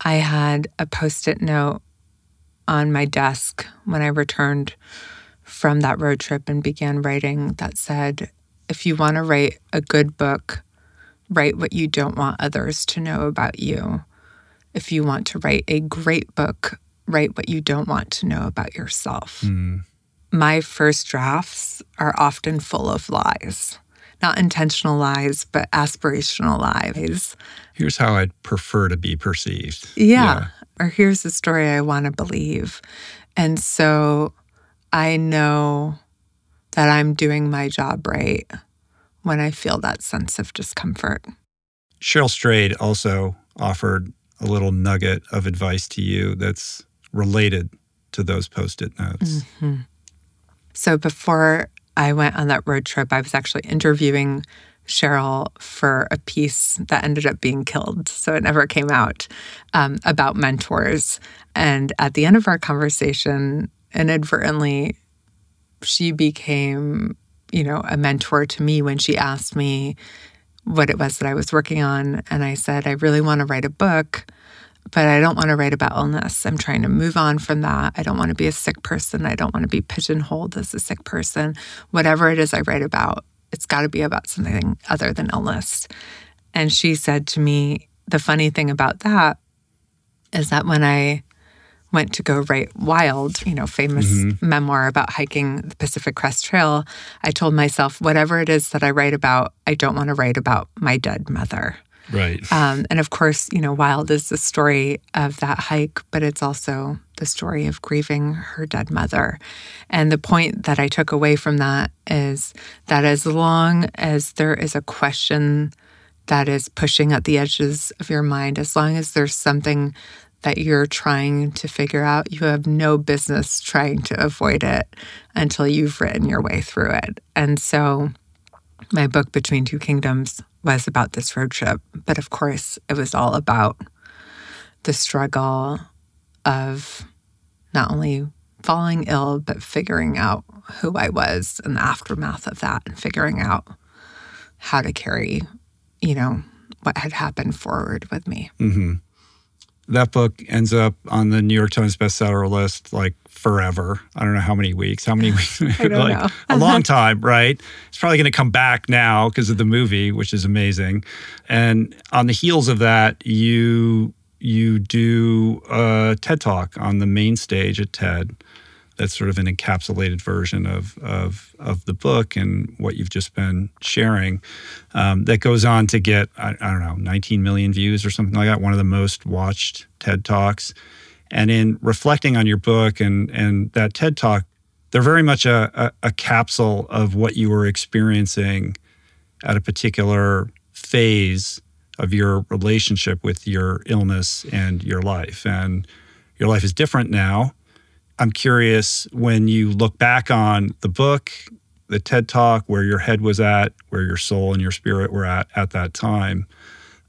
I had a post-it note on my desk when I returned from that road trip and began writing that said, if you want to write a good book, write what you don't want others to know about you. If you want to write a great book, write what you don't want to know about yourself hmm. my first drafts are often full of lies. Not intentional lies, but aspirational lies. Here's how I'd prefer to be perceived. Yeah. Or here's the story I want to believe. And so I know that I'm doing my job right when I feel that sense of discomfort. Cheryl Strayed also offered a little nugget of advice to you that's related to those post it notes. So before I went on that road trip, I was actually interviewing Cheryl for a piece that ended up being killed. So it never came out um, about mentors. And at the end of our conversation, inadvertently, she became, you know, a mentor to me when she asked me what it was that I was working on. And I said, I really want to write a book but I don't want to write about illness. I'm trying to move on from that. I don't want to be a sick person. I don't want to be pigeonholed as a sick person. Whatever it is I write about, it's got to be about something other than illness. And she said to me, the funny thing about that is that when I went to go write Wild, you know, famous memoir about hiking the Pacific Crest Trail, I told myself, whatever it is that I write about, I don't want to write about my dead mother. Right. Um, and of course, you know, Wild is the story of that hike, but it's also the story of grieving her dead mother. And the point that I took away from that is that as long as there is a question that is pushing at the edges of your mind, as long as there's something that you're trying to figure out, you have no business trying to avoid it until you've written your way through it. And so my book, Between Two Kingdoms, was about this road trip. But of course, it was all about the struggle of not only falling ill, but figuring out who I was in the aftermath of that and figuring out how to carry, you know, what had happened forward with me. Mm-hmm. That book ends up on the New York Times bestseller list like forever. I don't know how many weeks. How many weeks? <laughs> Like a long time, right? It's probably going to come back now because of the movie, which is amazing. And on the heels of that, you you do a TED talk on the main stage at TED. That's sort of an encapsulated version of of of the book and what you've just been sharing. Um, that goes on to get I, I don't know 19 million views or something like that. One of the most watched TED talks. And in reflecting on your book and and that TED talk, they're very much a, a, a capsule of what you were experiencing at a particular phase of your relationship with your illness and your life. And your life is different now. I'm curious when you look back on the book, the TED Talk, where your head was at, where your soul and your spirit were at at that time,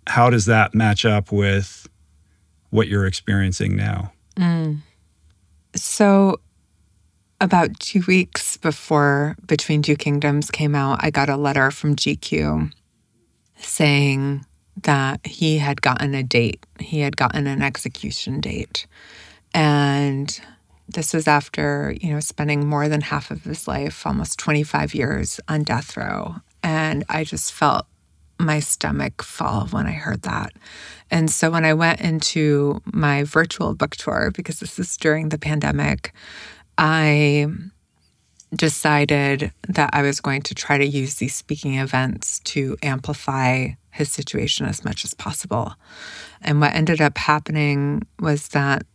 how does that match up with what you're experiencing now? Mm. So, about two weeks before Between Two Kingdoms came out, I got a letter from GQ saying that he had gotten a date. He had gotten an execution date. And this was after, you know, spending more than half of his life, almost 25 years on death row. And I just felt my stomach fall when I heard that. And so when I went into my virtual book tour, because this is during the pandemic, I decided that I was going to try to use these speaking events to amplify his situation as much as possible. And what ended up happening was that,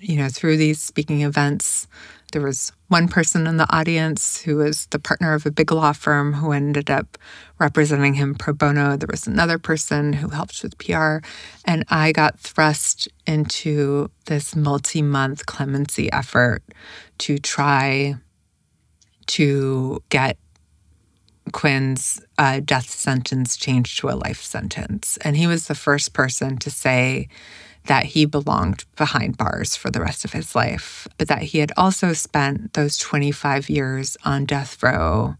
you know, through these speaking events, there was one person in the audience who was the partner of a big law firm who ended up representing him pro bono. There was another person who helped with PR. And I got thrust into this multi month clemency effort to try to get Quinn's uh, death sentence changed to a life sentence. And he was the first person to say that he belonged behind bars for the rest of his life, but that he had also spent those 25 years on death row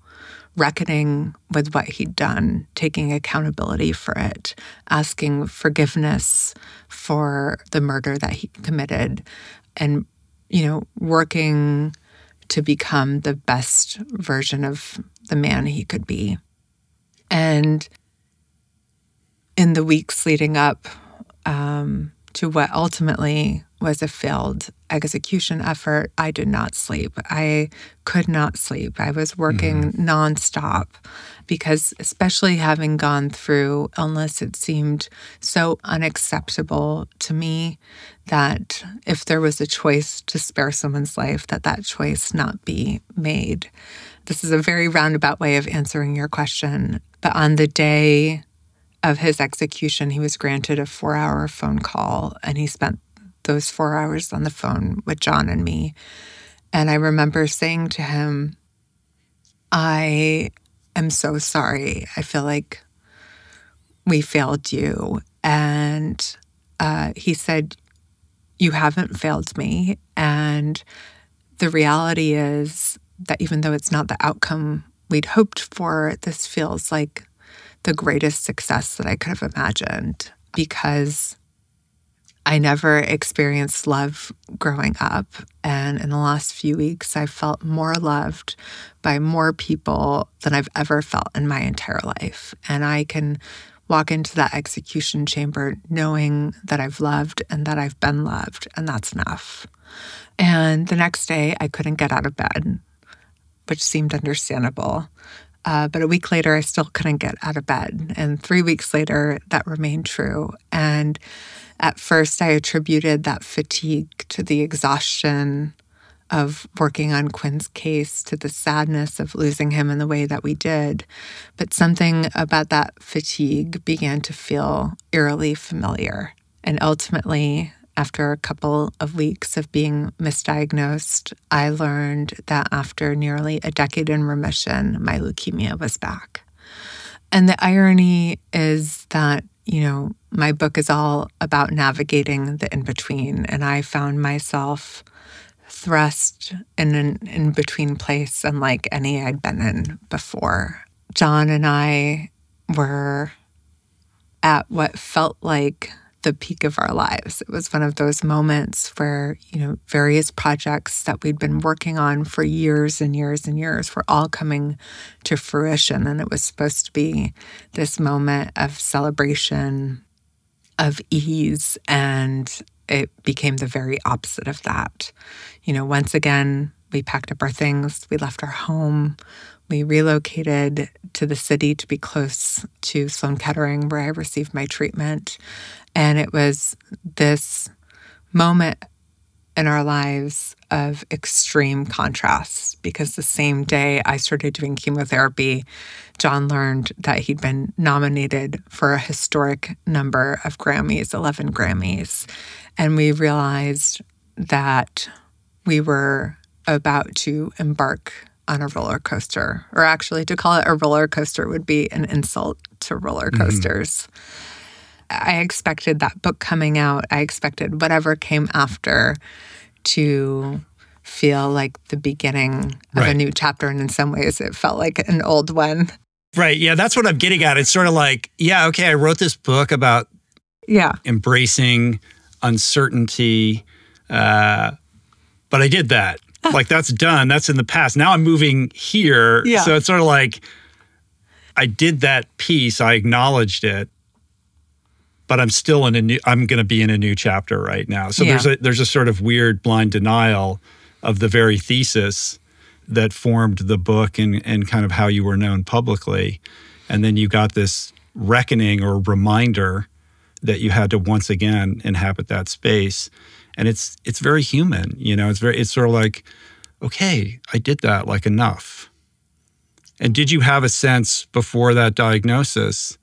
reckoning with what he'd done, taking accountability for it, asking forgiveness for the murder that he committed, and, you know, working to become the best version of the man he could be. And in the weeks leading up um, to what ultimately was a failed execution effort, I did not sleep. I could not sleep. I was working mm-hmm. nonstop because, especially having gone through illness, it seemed so unacceptable to me that if there was a choice to spare someone's life, that that choice not be made. This is a very roundabout way of answering your question. But on the day of his execution, he was granted a four hour phone call and he spent those four hours on the phone with Jon and me. And I remember saying to him, I am so sorry. I feel like we failed you. And uh, he said, You haven't failed me. And the reality is that even though it's not the outcome we'd hoped for, this feels like the greatest success that I could have imagined because I never experienced love growing up. And in the last few weeks, I felt more loved by more people than I've ever felt in my entire life. And I can walk into that execution chamber knowing that I've loved and that I've been loved, and that's enough. And the next day, I couldn't get out of bed, which seemed understandable. Uh, but a week later, I still couldn't get out of bed. And three weeks later, that remained true. And at first, I attributed that fatigue to the exhaustion of working on Quinn's case, to the sadness of losing him in the way that we did. But something about that fatigue began to feel eerily familiar. And ultimately, after a couple of weeks of being misdiagnosed, I learned that after nearly a decade in remission, my leukemia was back. And the irony is that, you know, my book is all about navigating the in between. And I found myself thrust in an in between place unlike any I'd been in before. Jon and I were at what felt like the peak of our lives. It was one of those moments where, you know, various projects that we'd been working on for years and years and years were all coming to fruition. And it was supposed to be this moment of celebration, of ease. And it became the very opposite of that. You know, once again, we packed up our things, we left our home, we relocated to the city to be close to Sloan Kettering, where I received my treatment. And it was this moment in our lives of extreme contrasts because the same day I started doing chemotherapy, Jon learned that he'd been nominated for a historic number of Grammys, 11 Grammys. And we realized that we were about to embark on a roller coaster, or actually, to call it a roller coaster would be an insult to roller mm-hmm. coasters. Mm-hmm. I expected that book coming out. I expected whatever came after to feel like the beginning of right. a new chapter. And in some ways, it felt like an old one. Right. Yeah. That's what I'm getting at. It's sort of like, yeah, okay, I wrote this book about yeah embracing uncertainty. Uh, but I did that. <laughs> like that's done. That's in the past. Now I'm moving here. Yeah. So it's sort of like I did that piece. I acknowledged it but I'm still in a new I'm going to be in a new chapter right now. So yeah. there's a there's a sort of weird blind denial of the very thesis that formed the book and and kind of how you were known publicly. And then you got this reckoning or reminder that you had to once again inhabit that space. And it's it's very human, you know, it's very it's sort of like okay, I did that like enough. And did you have a sense before that diagnosis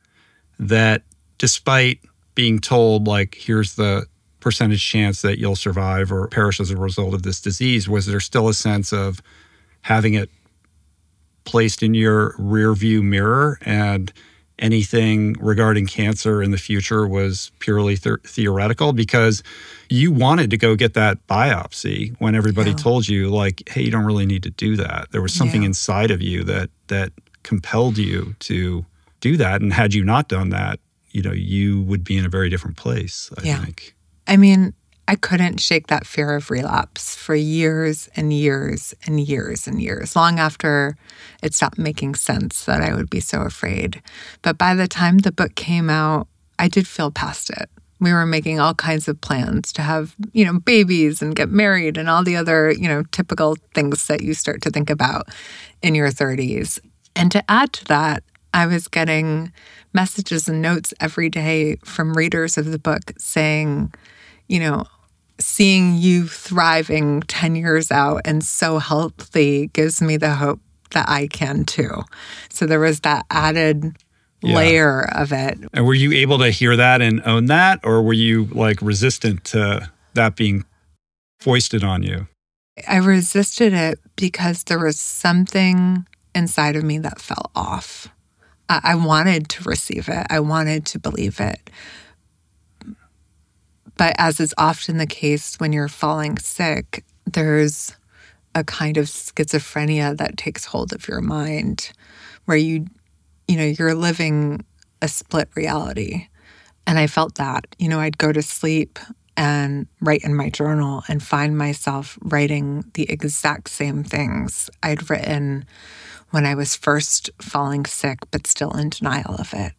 that despite being told like here's the percentage chance that you'll survive or perish as a result of this disease was there still a sense of having it placed in your rear view mirror and anything regarding cancer in the future was purely th- theoretical because you wanted to go get that biopsy when everybody yeah. told you like hey you don't really need to do that there was something yeah. inside of you that that compelled you to do that and had you not done that you know, you would be in a very different place, I yeah. think. I mean, I couldn't shake that fear of relapse for years and years and years and years, long after it stopped making sense that I would be so afraid. But by the time the book came out, I did feel past it. We were making all kinds of plans to have, you know, babies and get married and all the other, you know, typical things that you start to think about in your 30s. And to add to that, I was getting messages and notes every day from readers of the book saying, you know, seeing you thriving 10 years out and so healthy gives me the hope that I can too. So there was that added yeah. layer of it. And were you able to hear that and own that, or were you like resistant to that being foisted on you? I resisted it because there was something inside of me that fell off. I wanted to receive it, I wanted to believe it. But as is often the case when you're falling sick, there's a kind of schizophrenia that takes hold of your mind where you you know you're living a split reality and i felt that you know i'd go to sleep and write in my journal and find myself writing the exact same things i'd written when I was first falling sick, but still in denial of it.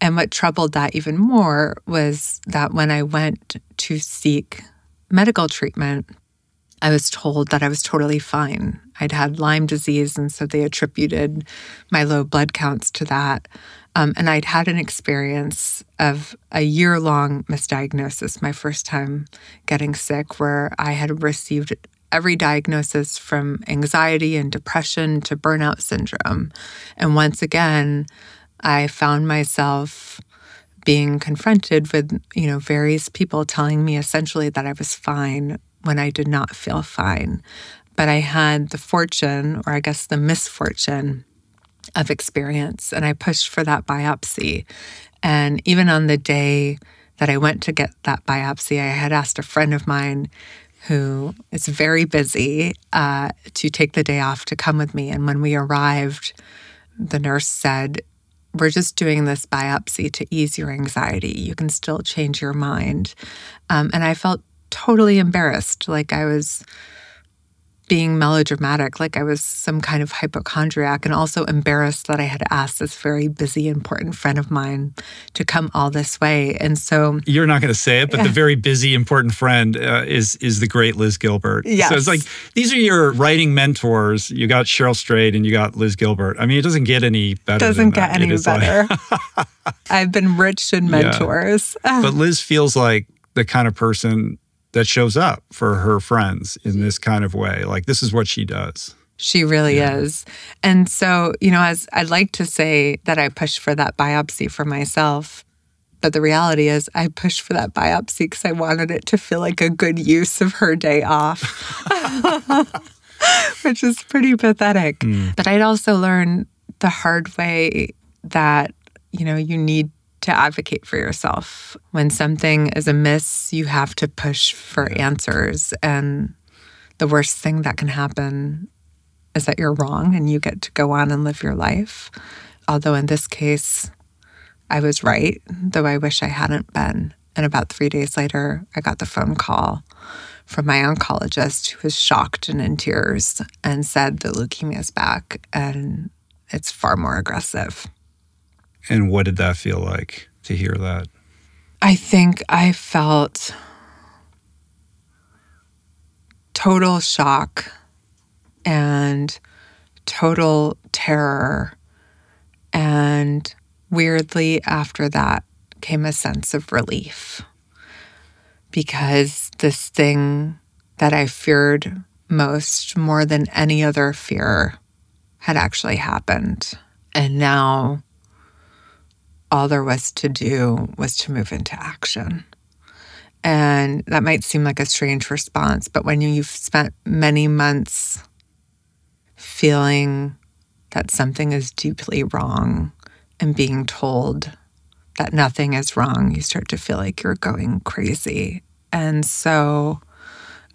And what troubled that even more was that when I went to seek medical treatment, I was told that I was totally fine. I'd had Lyme disease, and so they attributed my low blood counts to that. Um, and I'd had an experience of a year long misdiagnosis, my first time getting sick, where I had received every diagnosis from anxiety and depression to burnout syndrome. And once again, I found myself being confronted with, you know, various people telling me essentially that I was fine when I did not feel fine. But I had the fortune, or I guess the misfortune, of experience, and I pushed for that biopsy. And even on the day that I went to get that biopsy, I had asked a friend of mine who is very busy uh, to take the day off to come with me. And when we arrived, the nurse said, We're just doing this biopsy to ease your anxiety. You can still change your mind. Um, and I felt totally embarrassed, like I was being melodramatic, like I was some kind of hypochondriac, and also embarrassed that I had asked this very busy, important friend of mine to come all this way. And so you're not going to say it, but yeah. the very busy, important friend uh, is is the great Liz Gilbert. Yes. So it's like these are your writing mentors. You got Cheryl Strayed and you got Liz Gilbert. I mean, it doesn't get any better. It doesn't get that. any better. Like... <laughs> I've been rich in mentors. Yeah. but Liz feels like the kind of person that shows up for her friends in this kind of way. Like, this is what she does. She really yeah. is. And so, you know, as I'd like to say that I pushed for that biopsy for myself, but the reality is I pushed for that biopsy because I wanted it to feel like a good use of her day off, <laughs> <laughs> which is pretty pathetic. Mm. But I'd also learned the hard way that, you know, you need to advocate for yourself. When something is amiss, you have to push for yeah. answers. And the worst thing that can happen is that you're wrong and you get to go on and live your life. Although in this case, I was right, though I wish I hadn't been. And about three days later, I got the phone call from my oncologist who was shocked and in tears and said the leukemia is back and it's far more aggressive. And what did that feel like to hear that? I think I felt total shock and total terror. And weirdly, after that came a sense of relief because this thing that I feared most, more than any other fear, had actually happened. And now all there was to do was to move into action. And that might seem like a strange response, but when you've spent many months feeling that something is deeply wrong and being told that nothing is wrong, you start to feel like you're going crazy. And so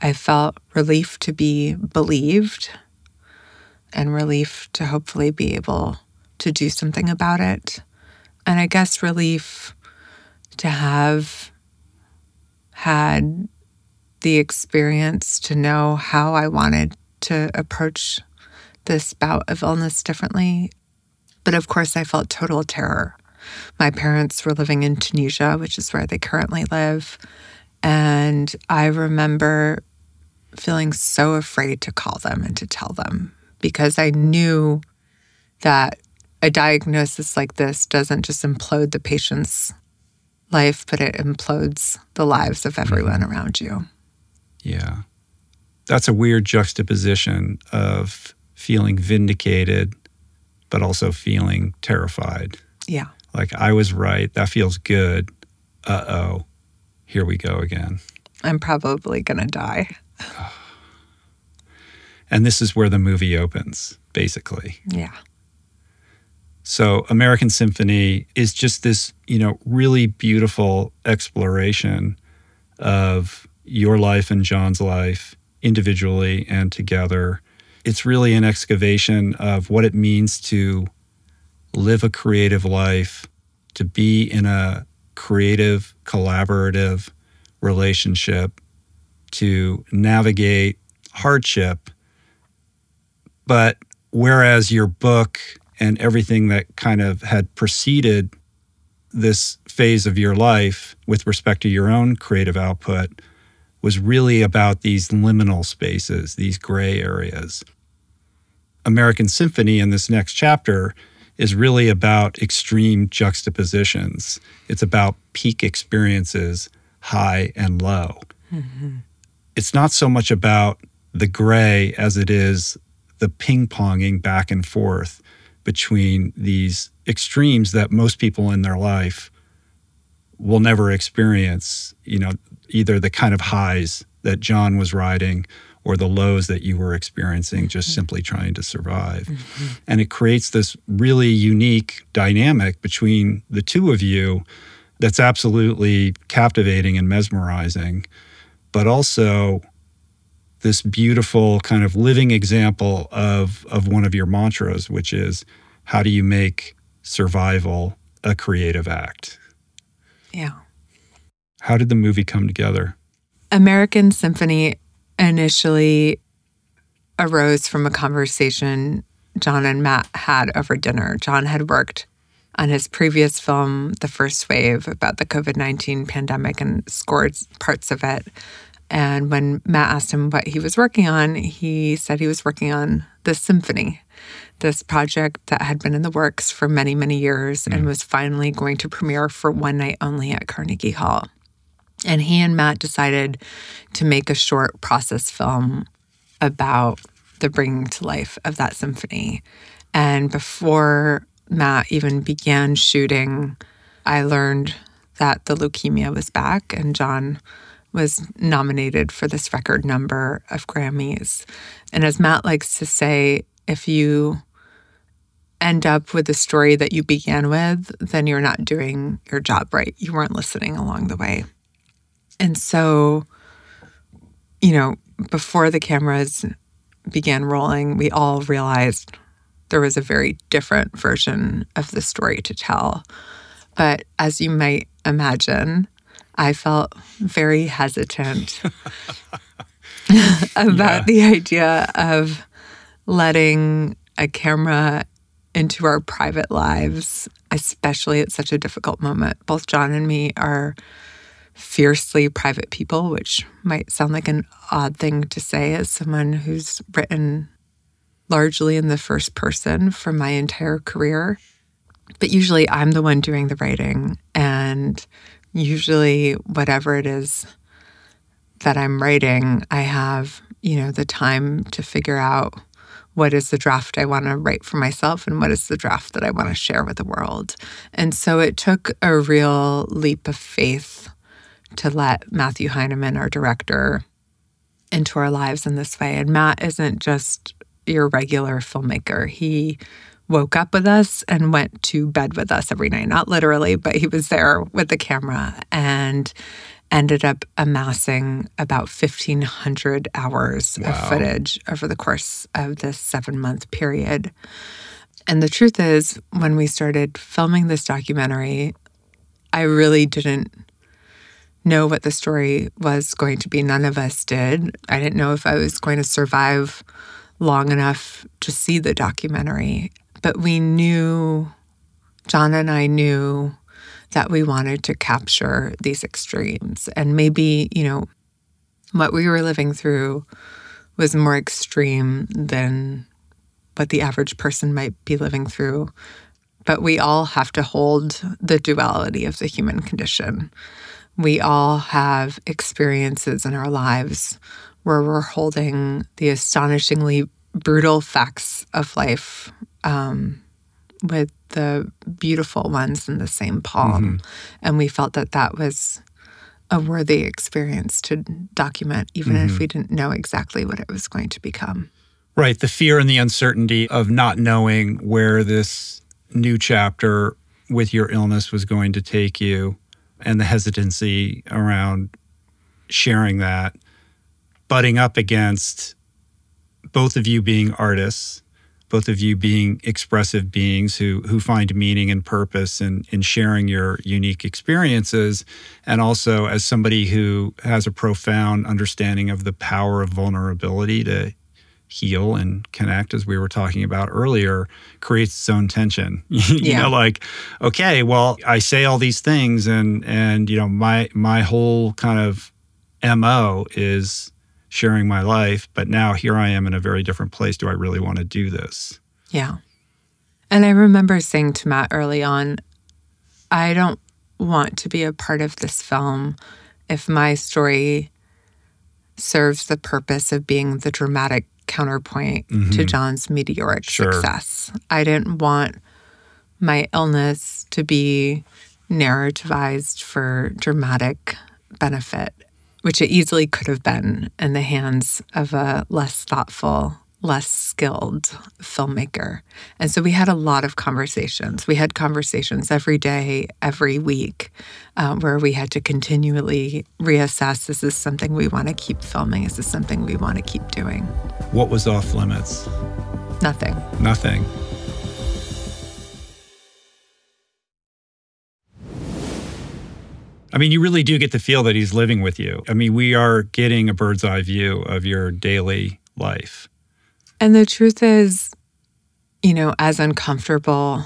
I felt relief to be believed and relief to hopefully be able to do something about it and I guess relief to have had the experience to know how I wanted to approach this bout of illness differently. But of course, I felt total terror. My parents were living in Tunisia, which is where they currently live. And I remember feeling so afraid to call them and to tell them because I knew that a diagnosis like this doesn't just implode the patient's life, but it implodes the lives of everyone mm-hmm. around you. Yeah. That's a weird juxtaposition of feeling vindicated, but also feeling terrified. Yeah. Like, I was right. That feels good. Uh oh. Here we go again. I'm probably going to die. <sighs> and this is where the movie opens, basically. Yeah. So American Symphony is just this, you know, really beautiful exploration of your life and Jon's life individually and together. It's really an excavation of what it means to live a creative life, to be in a creative, collaborative relationship, to navigate hardship. But whereas your book and everything that kind of had preceded this phase of your life with respect to your own creative output was really about these liminal spaces, these gray areas. American Symphony in this next chapter is really about extreme juxtapositions. It's about peak experiences, high and low. Mm-hmm. It's not so much about the gray as it is the ping ponging back and forth between these extremes that most people in their life will never experience, you know, either the kind of highs that Jon was riding or the lows that you were experiencing just mm-hmm. simply trying to survive. Mm-hmm. And it creates this really unique dynamic between the two of you that's absolutely captivating and mesmerizing, but also this beautiful kind of living example of, of one of your mantras, which is how do you make survival a creative act? Yeah. How did the movie come together? American Symphony initially arose from a conversation Jon and Matt had over dinner. Jon had worked on his previous film, The First Wave, about the COVID 19 pandemic and scored parts of it. And when Matt asked him what he was working on, he said he was working on the symphony, this project that had been in the works for many, many years mm. and was finally going to premiere for one night only at Carnegie Hall. And he and Matt decided to make a short process film about the bringing to life of that symphony. And before Matt even began shooting, I learned that the leukemia was back and Jon was nominated for this record number of Grammys. And as Matt likes to say, if you end up with the story that you began with, then you're not doing your job right. You weren't listening along the way. And so, you know, before the cameras began rolling, we all realized there was a very different version of the story to tell. But as you might imagine, I felt very hesitant <laughs> about yeah. the idea of letting a camera into our private lives, especially at such a difficult moment. Both Jon and me are fiercely private people, which might sound like an odd thing to say as someone who's written largely in the first person for my entire career. But usually I'm the one doing the writing, and usually, whatever it is that I'm writing, I have, you know, the time to figure out what is the draft I want to write for myself and what is the draft that I want to share with the world. And so it took a real leap of faith to let Matthew Heineman, our director, into our lives in this way. And Matt isn't just your regular filmmaker. He woke up with us and went to bed with us every night. Not literally, but he was there with the camera and ended up amassing about 1,500 hours wow. of footage over the course of this seven month period. And the truth is, when we started filming this documentary, I really didn't know what the story was going to be. None of us did. I didn't know if I was going to survive long enough to see the documentary. But we knew, Jon and I knew that we wanted to capture these extremes. And maybe, you know, what we were living through was more extreme than what the average person might be living through. But we all have to hold the duality of the human condition we all have experiences in our lives where we're holding the astonishingly brutal facts of life um, with the beautiful ones in the same palm. Mm-hmm. And we felt that that was a worthy experience to document, even mm-hmm. if we didn't know exactly what it was going to become. Right. The fear and the uncertainty of not knowing where this new chapter with your illness was going to take you and the hesitancy around sharing that, butting up against both of you being artists, both of you being expressive beings who who find meaning and purpose in in sharing your unique experiences, and also as somebody who has a profound understanding of the power of vulnerability to heal and connect as we were talking about earlier creates its own tension <laughs> you yeah. know like okay well i say all these things and and you know my my whole kind of mo is sharing my life but now here i am in a very different place do i really want to do this yeah and i remember saying to matt early on i don't want to be a part of this film if my story serves the purpose of being the dramatic counterpoint mm-hmm. to Jon's meteoric sure. success. I didn't want my illness to be narrativized for dramatic benefit, which it easily could have been in the hands of a less thoughtful, less skilled filmmaker. And so we had a lot of conversations. We had conversations every day, every week, uh, where we had to continually reassess this is this something we want to keep filming? Is this something we want to keep doing? What was off limits? Nothing. Nothing. I mean, you really do get the feel that he's living with you. I mean, we are getting a bird's eye view of your daily life. And the truth is, you know, as uncomfortable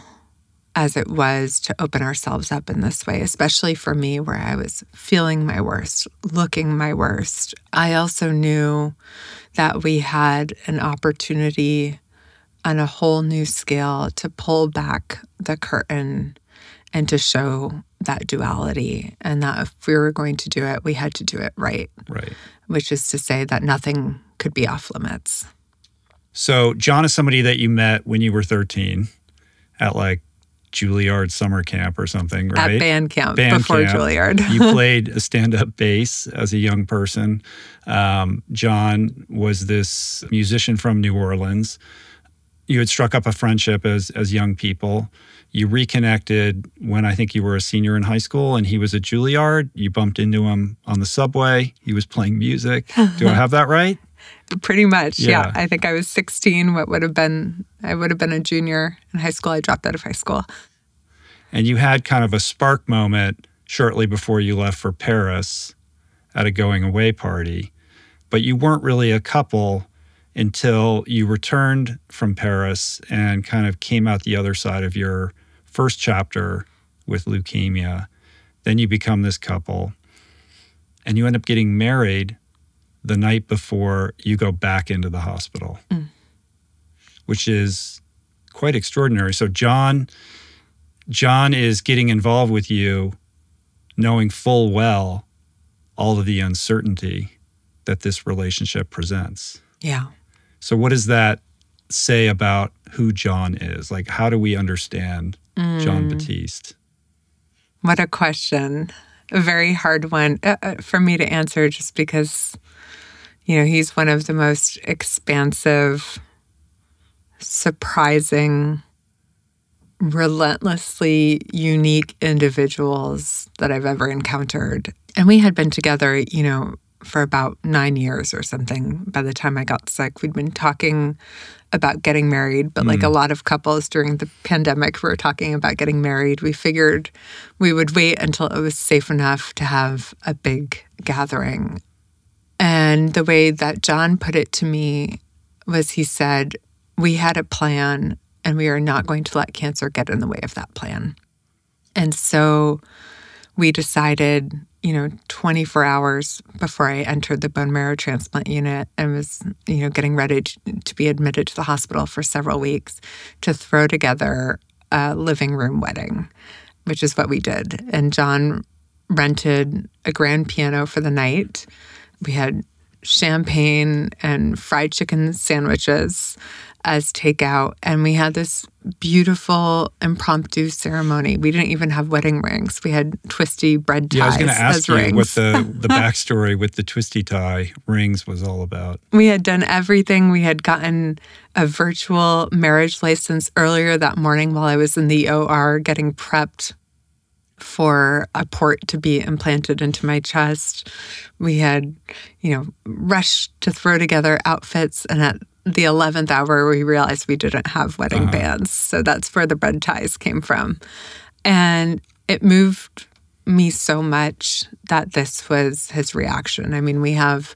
as it was to open ourselves up in this way, especially for me, where I was feeling my worst, looking my worst, I also knew that we had an opportunity on a whole new scale to pull back the curtain and to show that duality and that if we were going to do it, we had to do it right. Right. Which is to say that nothing could be off limits. So, Jon is somebody that you met when you were 13 at like Juilliard summer camp or something, right? At band camp Band before camp. Juilliard. you <laughs> played a stand up bass as a young person. Um, Jon was this musician from New Orleans. You had struck up a friendship as, as young people. You reconnected when I think you were a senior in high school and he was at Juilliard. You bumped into him on the subway. He was playing music. Do I <laughs> have that right? Pretty much, yeah. Yeah. I think I was 16. What would have been, I would have been a junior in high school. I dropped out of high school. And you had kind of a spark moment shortly before you left for Paris at a going away party. But you weren't really a couple until you returned from Paris and kind of came out the other side of your first chapter with leukemia. Then you become this couple and you end up getting married the night before you go back into the hospital, mm. which is quite extraordinary. So, Jon. Jon is getting involved with you, knowing full well all of the uncertainty that this relationship presents. Yeah. So, what does that say about who Jon is? Like, how do we understand Jon Batiste? What a question. A very hard one uh, uh, for me to answer just because, you know, he's one of the most expansive, surprising, relentlessly unique individuals that I've ever encountered. And we had been together, you know, for about nine years or something by the time I got sick. We'd been talking about getting married, but like a mm. lot of couples during the pandemic, we were talking about getting married. We figured we would wait until it was safe enough to have a big gathering. And the way that Jon put it to me was he said, We had a plan and we are not going to let cancer get in the way of that plan. And so we decided, you know, 24 hours before I entered the bone marrow transplant unit and was, you know, getting ready to, be admitted to the hospital for several weeks to throw together a living room wedding, which is what we did. And Jon rented a grand piano for the night. We had champagne and fried chicken sandwiches as takeout. And we had this beautiful impromptu ceremony. We didn't even have wedding rings. We had twisty bread ties Yeah, I was going to ask you rings. what the, the <laughs> backstory with the twisty tie rings was all about. we had done everything. We had gotten a virtual marriage license earlier that morning while I was in the OR getting prepped for a port to be implanted into my chest. We had, you know, rushed to throw together outfits and at the 11th hour we realized we didn't have wedding uh-huh. bands. So that's where the bread ties came from. And it moved me so much that this was his reaction. I mean, we have,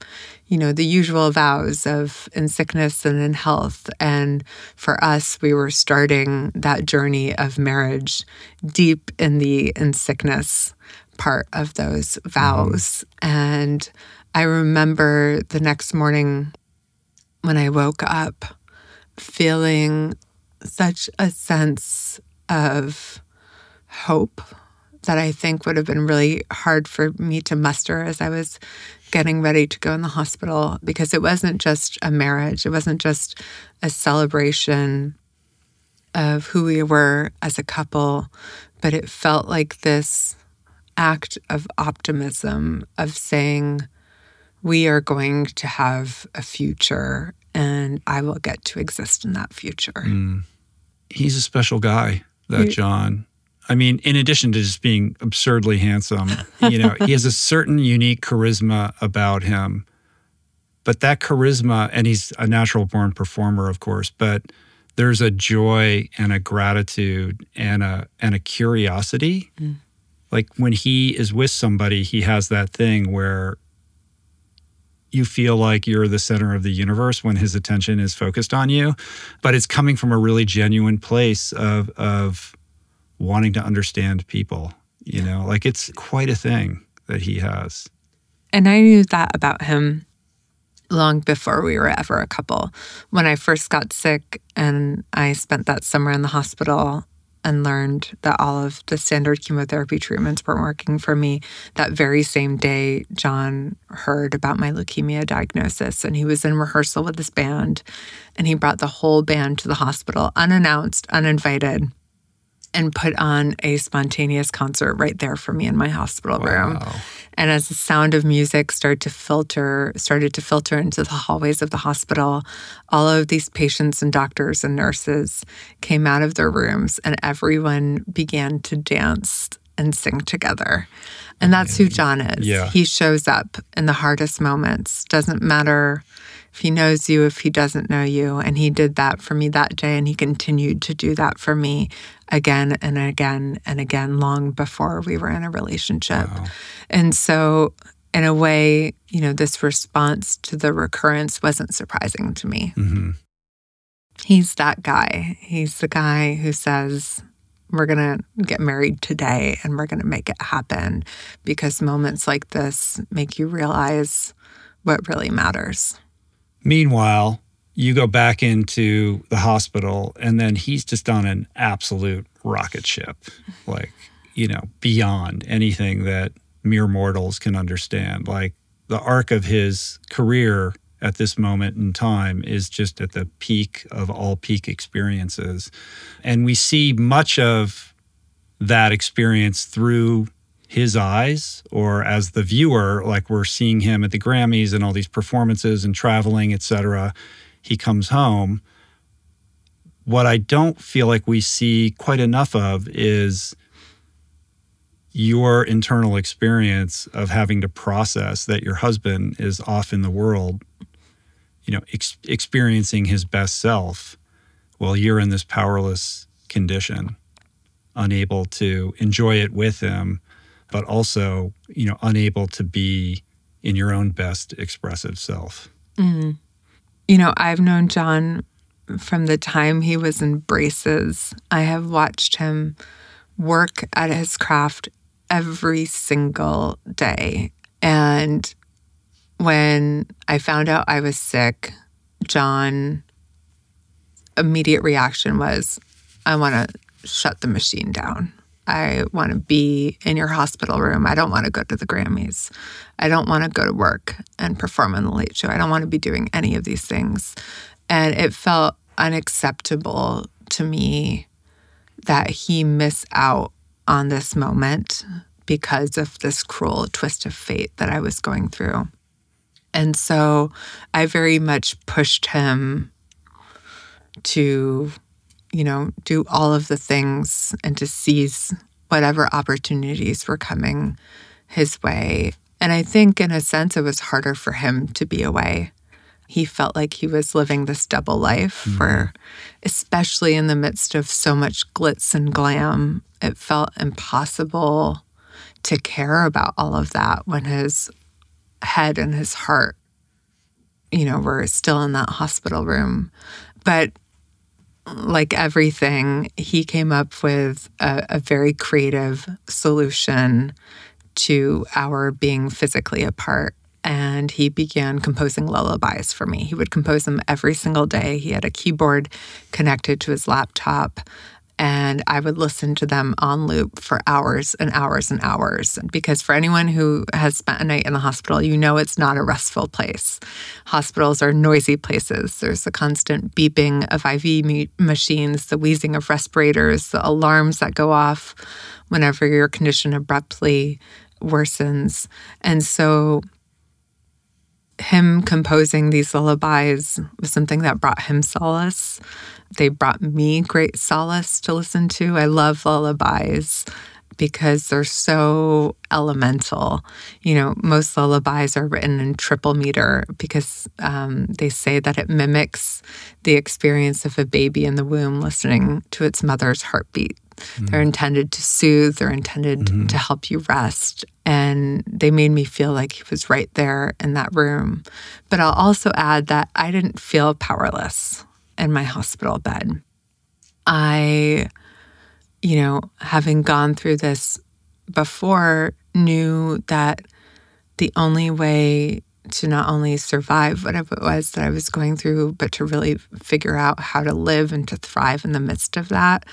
you know, the usual vows of in sickness and in health. And for us, we were starting that journey of marriage deep in the in sickness part of those mm-hmm. vows. And I remember the next morning when I woke up feeling such a sense of hope that I think would have been really hard for me to muster as I was getting ready to go in the hospital because it wasn't just a marriage, it wasn't just a celebration of who we were as a couple, but it felt like this act of optimism of saying, we are going to have a future and I will get to exist in that future. Mm. He's a special guy, that He- Jon. I mean, in addition to just being absurdly handsome, you know, he has a certain unique charisma about him. But that charisma, and he's a natural born performer, of course, but there's a joy and a gratitude and a and a curiosity. Mm. Like when he is with somebody, he has that thing where you feel like you're the center of the universe when his attention is focused on you but it's coming from a really genuine place of of wanting to understand people you know? Like it's quite a thing that he has. And I knew that about him long before we were ever a couple. When I first got sick and I spent that summer in the hospital and learned that all of the standard chemotherapy treatments weren't working for me, that very same day, John heard about my leukemia diagnosis and he was in rehearsal with his band and he brought the whole band to the hospital unannounced, uninvited. And put on a spontaneous concert right there for me in my hospital room. Wow. And as the sound of music started to filter, started to filter into the hallways of the hospital, all of these patients and doctors and nurses came out of their rooms and everyone began to dance and sing together. And that's who Jon is. Yeah. He shows up in the hardest moments. Doesn't matter if he knows you, if he doesn't know you. And he did that for me that day. And he continued to do that for me again and again and again, long before we were in a relationship. Wow. And so, in a way, you know, this response to the recurrence wasn't surprising to me. Mhm. He's that guy. He's the guy who says, we're going to get married today and we're going to make it happen because moments like this make you realize what really matters. meanwhile you go back into the hospital and then he's just on an absolute rocket ship like you know beyond anything that mere mortals can understand. Like the arc of his career at this moment in time is just at the peak of all peak experiences. And we see much of that experience through his eyes or as the viewer like we're seeing him at the grammys and all these performances and traveling etc he comes home what i don't feel like we see quite enough of is your internal experience of having to process that your husband is off in the world you know ex- experiencing his best self while you're in this powerless condition unable to enjoy it with him but also you know unable to be in your own best expressive self Mm. You know, I've known Jon from the time he was in braces. I have watched him work at his craft every single day. And when I found out I was sick, Jon immediate reaction was I want to shut the machine down. I want to be in your hospital room. I don't want to go to the Grammys. I don't want to go to work and perform on the late show. I don't want to be doing any of these things. And it felt unacceptable to me that he miss out on this moment because of this cruel twist of fate that I was going through. And so I very much pushed him to, you know, do all of the things and to seize whatever opportunities were coming his way. And I think, in a sense, it was harder for him to be away. He felt like he was living this double life mm-hmm. where, especially in the midst of so much glitz and glam, it felt impossible to care about all of that when his head and his heart, you know, were still in that hospital room. But like everything, he came up with a, a very creative solution to our being physically apart. And he began composing lullabies for me. He would compose them every single day. He had a keyboard connected to his laptop. And I would listen to them on loop for hours and hours and hours. Because for anyone who has spent a night in the hospital, you know it's not a restful place. Hospitals are noisy places. There's the constant beeping of IV machines, the wheezing of respirators, the alarms that go off whenever your condition abruptly worsens. And so him composing these lullabies was something that brought him solace. They brought me great solace to listen to. I love lullabies because they're so elemental. You know, most lullabies are written in triple meter because um, they say that it mimics the experience of a baby in the womb listening to its mother's heartbeat. Mm-hmm. They're intended to soothe, they're intended mm-hmm. to help you rest. And they made me feel like he was right there in that room. But I'll also add that I didn't feel powerless in my hospital bed. I, you know, having gone through this before, knew that the only way to not only survive whatever it was that I was going through, but to really figure out how to live and to thrive in the midst of that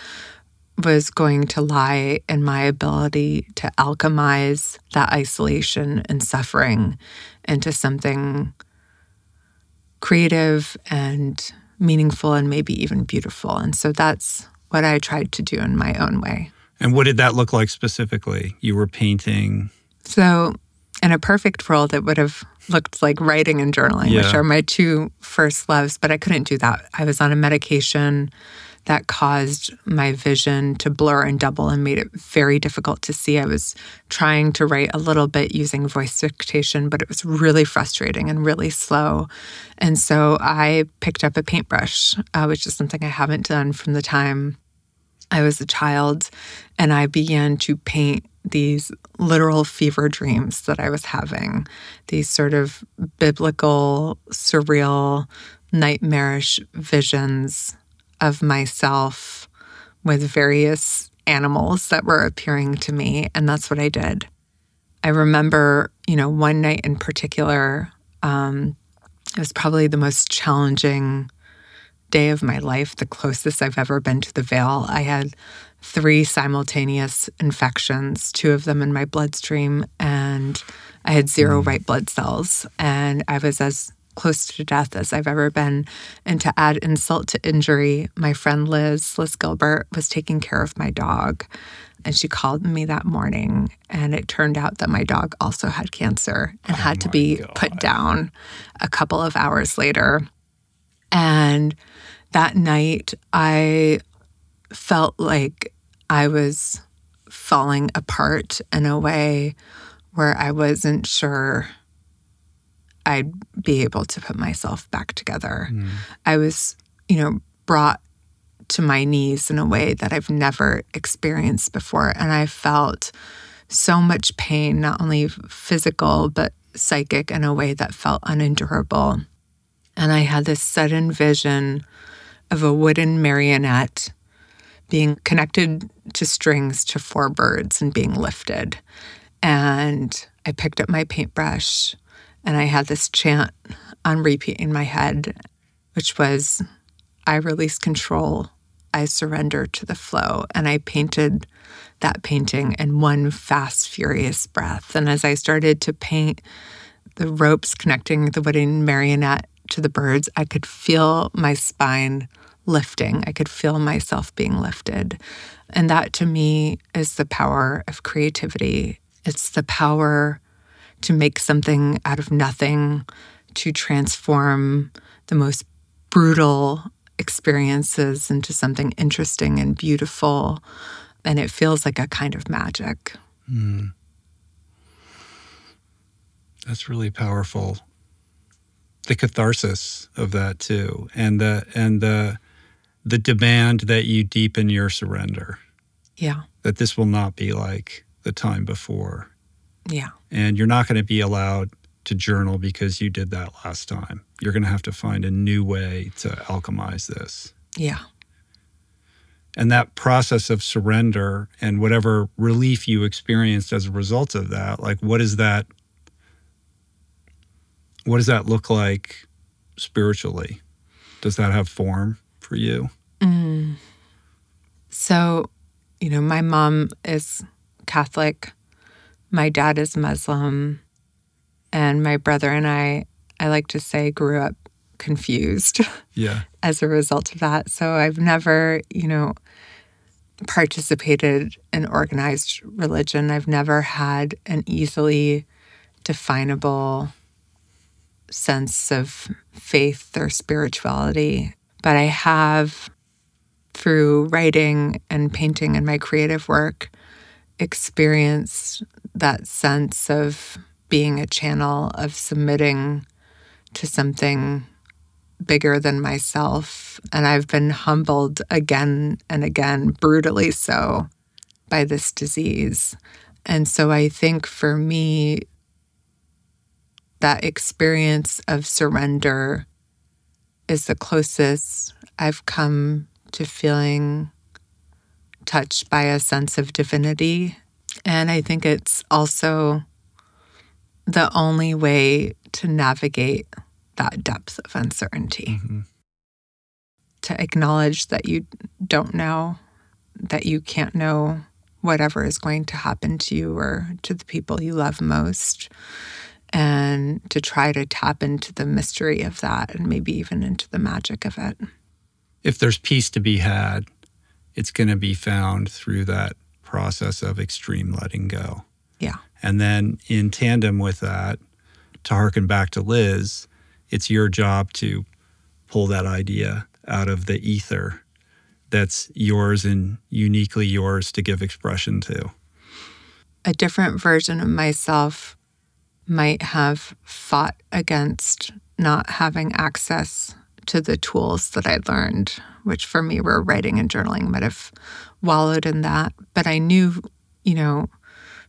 was going to lie in my ability to alchemize that isolation and suffering into something creative and meaningful and maybe even beautiful. And so that's what I tried to do in my own way. And what did that look like specifically? You were painting. So, in a perfect world, it would have looked like writing and journaling, yeah. which are my two first loves, but I couldn't do that. I was on a medication that caused my vision to blur and double and made it very difficult to see. I was trying to write a little bit using voice dictation, but it was really frustrating and really slow. And so I picked up a paintbrush, uh, which is something I haven't done from the time I was a child. And I began to paint these literal fever dreams that I was having, these sort of biblical, surreal, nightmarish visions of myself with various animals that were appearing to me. And that's what I did. I remember, you know, one night in particular, um, it was probably the most challenging day of my life, the closest I've ever been to the veil. I had three simultaneous infections, two of them in my bloodstream, and I had zero mm. white blood cells. And I was as close to death as I've ever been. And to add insult to injury, my friend Liz, Liz Gilbert, was taking care of my dog. And she called me that morning, and it turned out that my dog also had cancer and oh had to oh be God. put down a couple of hours later. And that night, I felt like I was falling apart in a way where I wasn't sure I'd be able to put myself back together. Mm. I was, you know, brought to my knees in a way that I've never experienced before. And I felt so much pain, not only physical, but psychic in a way that felt unendurable. And I had this sudden vision of a wooden marionette being connected to strings to four birds and being lifted. And I picked up my paintbrush and I had this chant on repeat in my head, which was, I release control, I surrender to the flow. And I painted that painting in one fast, furious breath. And as I started to paint the ropes connecting the wooden marionette to the birds, I could feel my spine lifting. I could feel myself being lifted. And that to me is the power of creativity. It's the power to make something out of nothing, to transform the most brutal experiences into something interesting and beautiful. And it feels like a kind of magic. Mm. That's really powerful. The catharsis of that too, and the and the the demand that you deepen your surrender. Yeah. That this will not be like the time before. Yeah. And you're not going to be allowed to journal because you did that last time. You're going to have to find a new way to alchemize this. Yeah. And that process of surrender and whatever relief you experienced as a result of that, like what is that what does that look like spiritually? Does that have form for you? Mm. So, you know, my mom is Catholic, my dad is Muslim, and my brother and I, I like to say, grew up confused <laughs> Yeah. as a result of that. So I've never, you know, participated in organized religion. I've never had an easily definable sense of faith or spirituality. But I have, through writing and painting and my creative work, experienced that sense of being a channel, of submitting to something bigger than myself. And I've been humbled again and again, brutally so, by this disease. And so I think for me, that experience of surrender is the closest I've come to feeling touched by a sense of divinity. And I think it's also the only way to navigate that depth of uncertainty. Mm-hmm. To acknowledge that you don't know, that you can't know whatever is going to happen to you or to the people you love most, and to try to tap into the mystery of that and maybe even into the magic of it. If there's peace to be had, it's going to be found through that process of extreme letting go. Yeah. And then in tandem with that, to harken back to Liz, it's your job to pull that idea out of the ether that's yours and uniquely yours to give expression to. A different version of myself might have fought against not having access to the tools that I learned, which for me were writing and journaling, might have wallowed in that. But I knew, you know,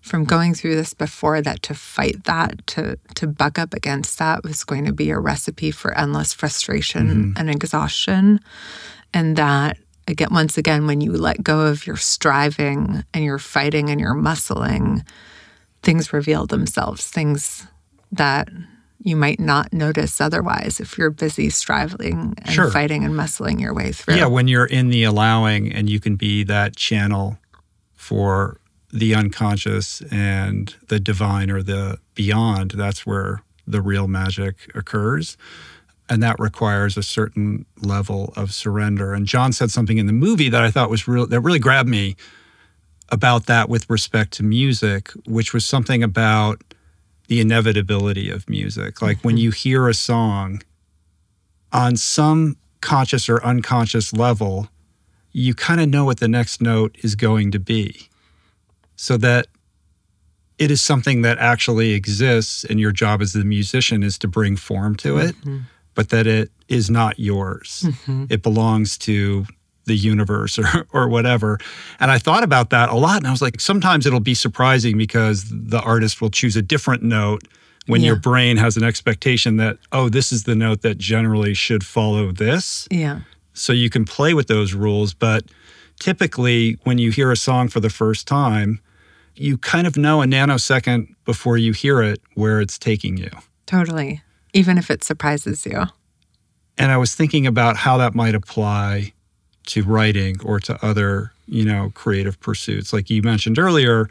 from going through this before that to fight that, to to buck up against that was going to be a recipe for endless frustration mm-hmm. and exhaustion. And that again once again, when you let go of your striving and your fighting and your muscling, things reveal themselves, things that you might not notice otherwise if you're busy striving and Sure. fighting and muscling your way through. Yeah, when you're in the allowing and you can be that channel for the unconscious and the divine or the beyond, that's where the real magic occurs. And that requires a certain level of surrender. And Jon said something in the movie that I thought was real that really grabbed me about that with respect to music, which was something about the inevitability of music. Like when mm-hmm. you hear a song, on some conscious or unconscious level, you kind of know what the next note is going to be. So that it is something that actually exists, and your job as the musician is to bring form to it, mm-hmm. but that it is not yours. Mm-hmm. It belongs to the universe or, <laughs> or whatever. And I thought about that a lot. And I was like, sometimes it'll be surprising because the artist will choose a different note when your brain has an expectation that, oh, this is the note that generally should follow this. Yeah. So you can play with those rules. But typically, when you hear a song for the first time, you kind of know a nanosecond before you hear it where it's taking you. Totally. Even if it surprises you. And I was thinking about how that might apply to writing or to other, you know, creative pursuits. Like you mentioned earlier,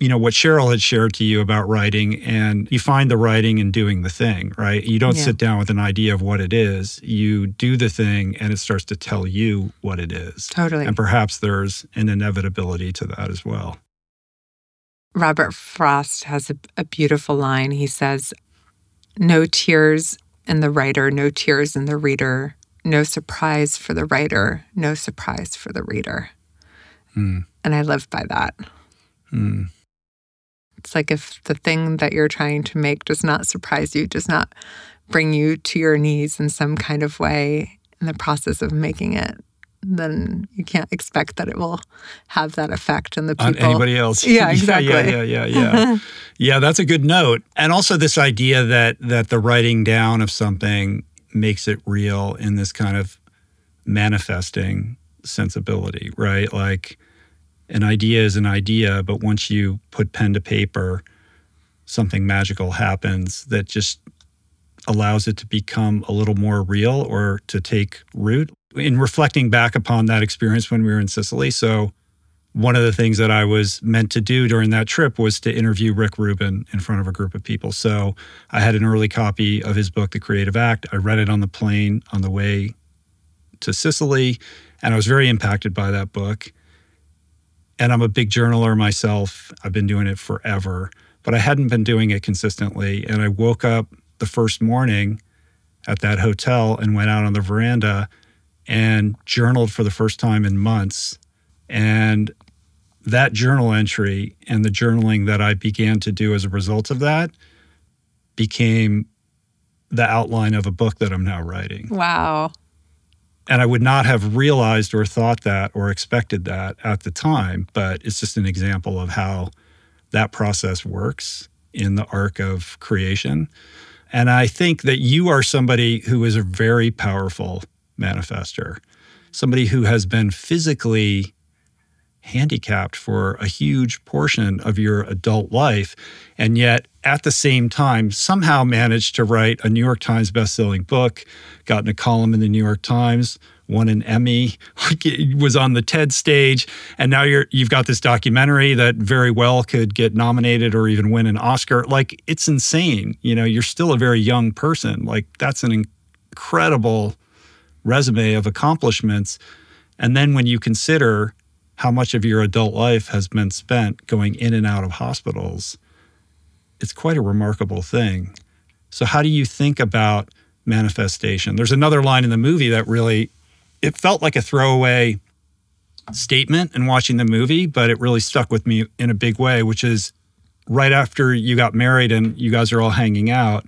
you know, what Cheryl had shared to you about writing, and you find the writing and doing the thing, right? You don't Yeah. sit down with an idea of what it is. You do the thing and it starts to tell you what it is. Totally. And perhaps there's an inevitability to that as well. Robert Frost has a, a beautiful line. He says, No tears in the writer, no tears in the reader, no surprise for the writer, no surprise for the reader. Hmm. And I live by that. Hmm. It's like if the thing that you're trying to make does not surprise you, does not bring you to your knees in some kind of way in the process of making it, then you can't expect that it will have that effect on the people. on anybody else. <laughs> Yeah, exactly. yeah, yeah, yeah, yeah. <laughs> yeah, that's a good note. And also this idea that that the writing down of something makes it real in this kind of manifesting sensibility, right? Like an idea is an idea, but once you put pen to paper, something magical happens that just allows it to become a little more real or to take root. in reflecting back upon that experience when we were in Sicily. So, one of the things that I was meant to do during that trip was to interview Rick Rubin in front of a group of people. So, I had an early copy of his book, The Creative Act. I read it on the plane on the way to Sicily, and I was very impacted by that book. And I'm a big journaler myself. I've been doing it forever, but I hadn't been doing it consistently. And I woke up the first morning at that hotel and went out on the veranda and journaled for the first time in months. And that journal entry and the journaling that I began to do as a result of that became the outline of a book that I'm now writing. Wow. And I would not have realized or thought that or expected that at the time, but it's just an example of how that process works in the arc of creation. And I think that you are somebody who is a very powerful manifester, somebody who has been physically handicapped for a huge portion of your adult life, and yet at the same time somehow managed to write a New York Times bestselling book, gotten a column in the New York Times, won an Emmy, <laughs> was on the TED stage, and now you're you've got this documentary that very well could get nominated or even win an Oscar. Like it's insane. You know, you're still a very young person. Like that's an incredible resume of accomplishments. And then when you consider how much of your adult life has been spent going in and out of hospitals, it's quite a remarkable thing. So, how do you think about manifestation? There's another line in the movie that really, it felt like a throwaway statement in watching the movie, but it really stuck with me in a big way, which is right after you got married and you guys are all hanging out,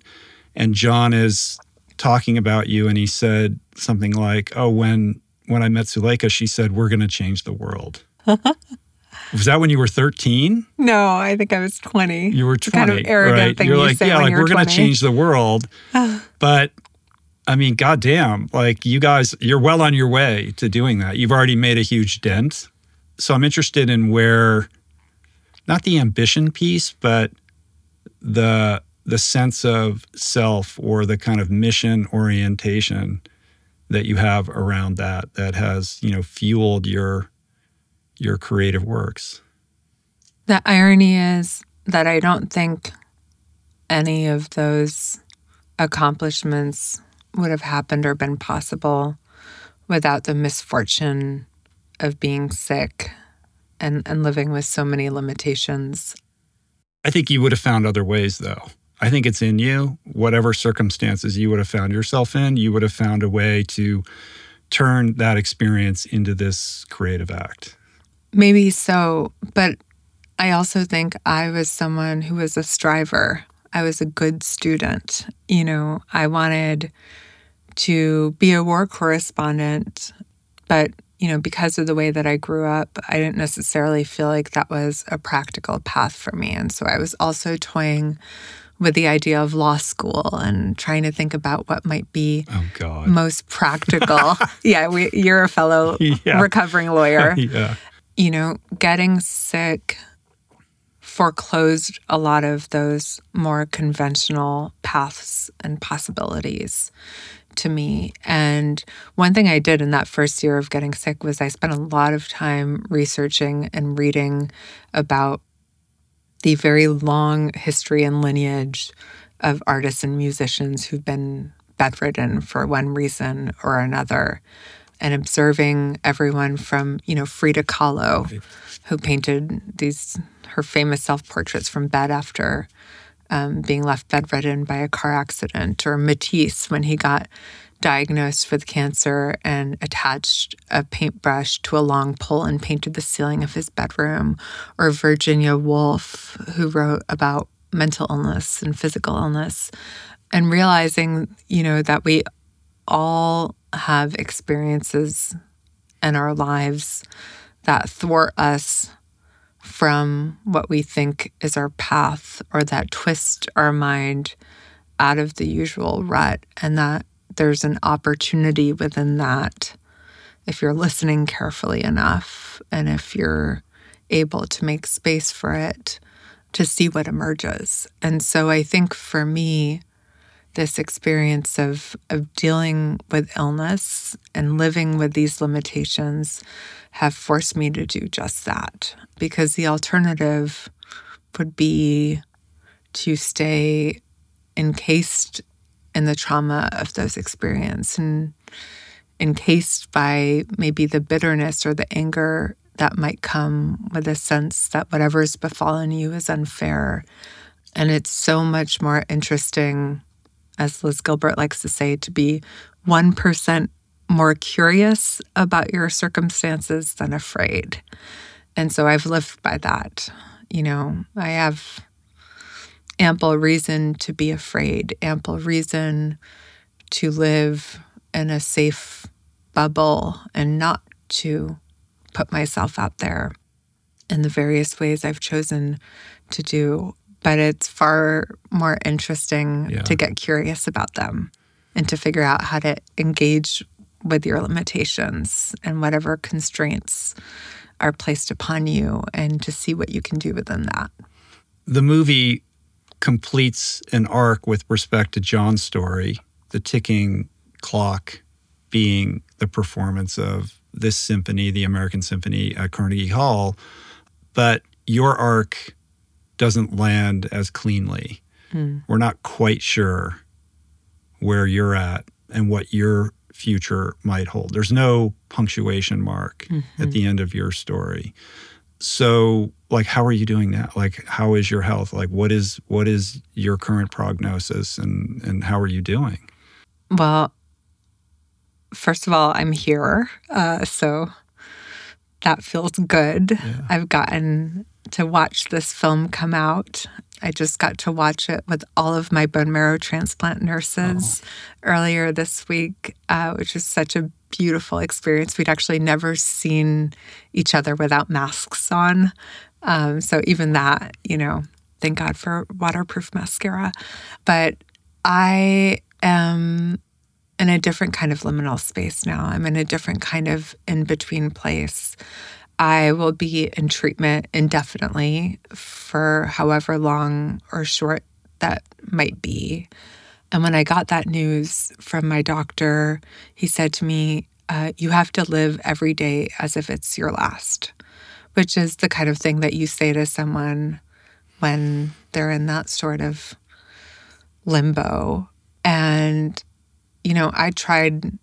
and Jon is talking about you, and he said something like, "Oh, when when I met Suleika, she said, We're going to change the world. <laughs> was that when you were 13? No, I think I was 20. You were 20. kind of arrogant right? thing you're you like, say yeah, like we're going to change the world. <sighs> but I mean, goddamn, like you guys, you're well on your way to doing that. You've already made a huge dent. So I'm interested in where, not the ambition piece, but the the sense of self or the kind of mission orientation that you have around that that has you know fueled your your creative works The irony is that I don't think any of those accomplishments would have happened or been possible without the misfortune of being sick and, and living with so many limitations. i think you would have found other ways though i think it's in you whatever circumstances you would have found yourself in you would have found a way to turn that experience into this creative act Maybe so, but I also think I was someone who was a striver. I was a good student. You know, I wanted to be a war correspondent, but, you know, because of the way that I grew up, I didn't necessarily feel like that was a practical path for me. And so I was also toying with the idea of law school and trying to think about what might be oh god most practical. <laughs> yeah, we, you're a fellow Yeah. recovering lawyer <laughs> yeah you know, getting sick foreclosed a lot of those more conventional paths and possibilities to me. And one thing I did in that first year of getting sick was I spent a lot of time researching and reading about the very long history and lineage of artists and musicians who've been bedridden for one reason or another and observing everyone from, you know, Frida Kahlo, who painted these her famous self-portraits from bed after um, being left bedridden by a car accident, or Matisse when he got diagnosed with cancer and attached a paintbrush to a long pole and painted the ceiling of his bedroom, or Virginia Woolf, who wrote about mental illness and physical illness, and realizing, you know, that we all have experiences in our lives that thwart us from what we think is our path or that twist our mind out of the usual rut, and that there's an opportunity within that if you're listening carefully enough and if you're able to make space for it to see what emerges. And so I think for me, this experience of of dealing with illness and living with these limitations have forced me to do just that because the alternative would be to stay encased in the trauma of those experiences and encased by maybe the bitterness or the anger that might come with a sense that whatever's befallen you is unfair. And it's so much more interesting, as Liz Gilbert likes to say, to be 1% more curious about your circumstances than afraid. And so I've lived by that. You know, I have ample reason to be afraid, ample reason to live in a safe bubble and not to put myself out there in the various ways I've chosen to do. But it's far more interesting Yeah. to get curious about them and to figure out how to engage with your limitations and whatever constraints are placed upon you and to see what you can do within that. the movie completes an arc with respect to Jon's story, the ticking clock being the performance of this symphony, the American Symphony at Carnegie Hall. But your arc doesn't land as cleanly. Hmm. We're not quite sure where you're at and what your future might hold. There's no punctuation mark at mm-hmm. the end of your story. So, like how are you doing now? Like how is your health? Like what is what is your current prognosis and and how are you doing? Well, first of all, I'm here. Uh, so that feels good. I've gotten to watch this film come out. I just got to watch it with all of my bone marrow transplant nurses earlier this week, uh, which was such a beautiful experience. We'd actually never seen each other without masks on. Um, so even that, you know, thank God for waterproof mascara. But I am in a different kind of liminal space now. I'm in a different kind of in between place. I will be in treatment indefinitely for however long or short that might be. And when I got that news from my doctor, he said to me, uh, You have to live every day as if it's your last, which is the kind of thing that you say to someone when they're in that sort of limbo. And, you know, I tried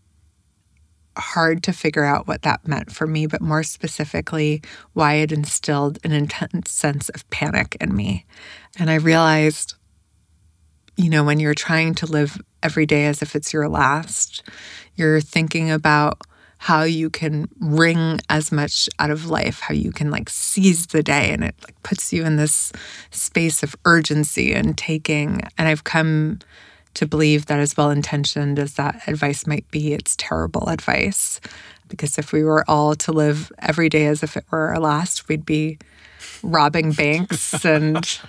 hard to figure out what that meant for me, but more specifically, why it instilled an intense sense of panic in me. And I realized, you know, when you're trying to live every day as if it's your last, you're thinking about how you can wring as much out of life, how you can like seize the day and it like puts you in this space of urgency and taking. And I've come to believe that as well intentioned as that advice might be, it's terrible advice. Because if we were all to live every day as if it were our last, we'd be robbing banks <laughs> and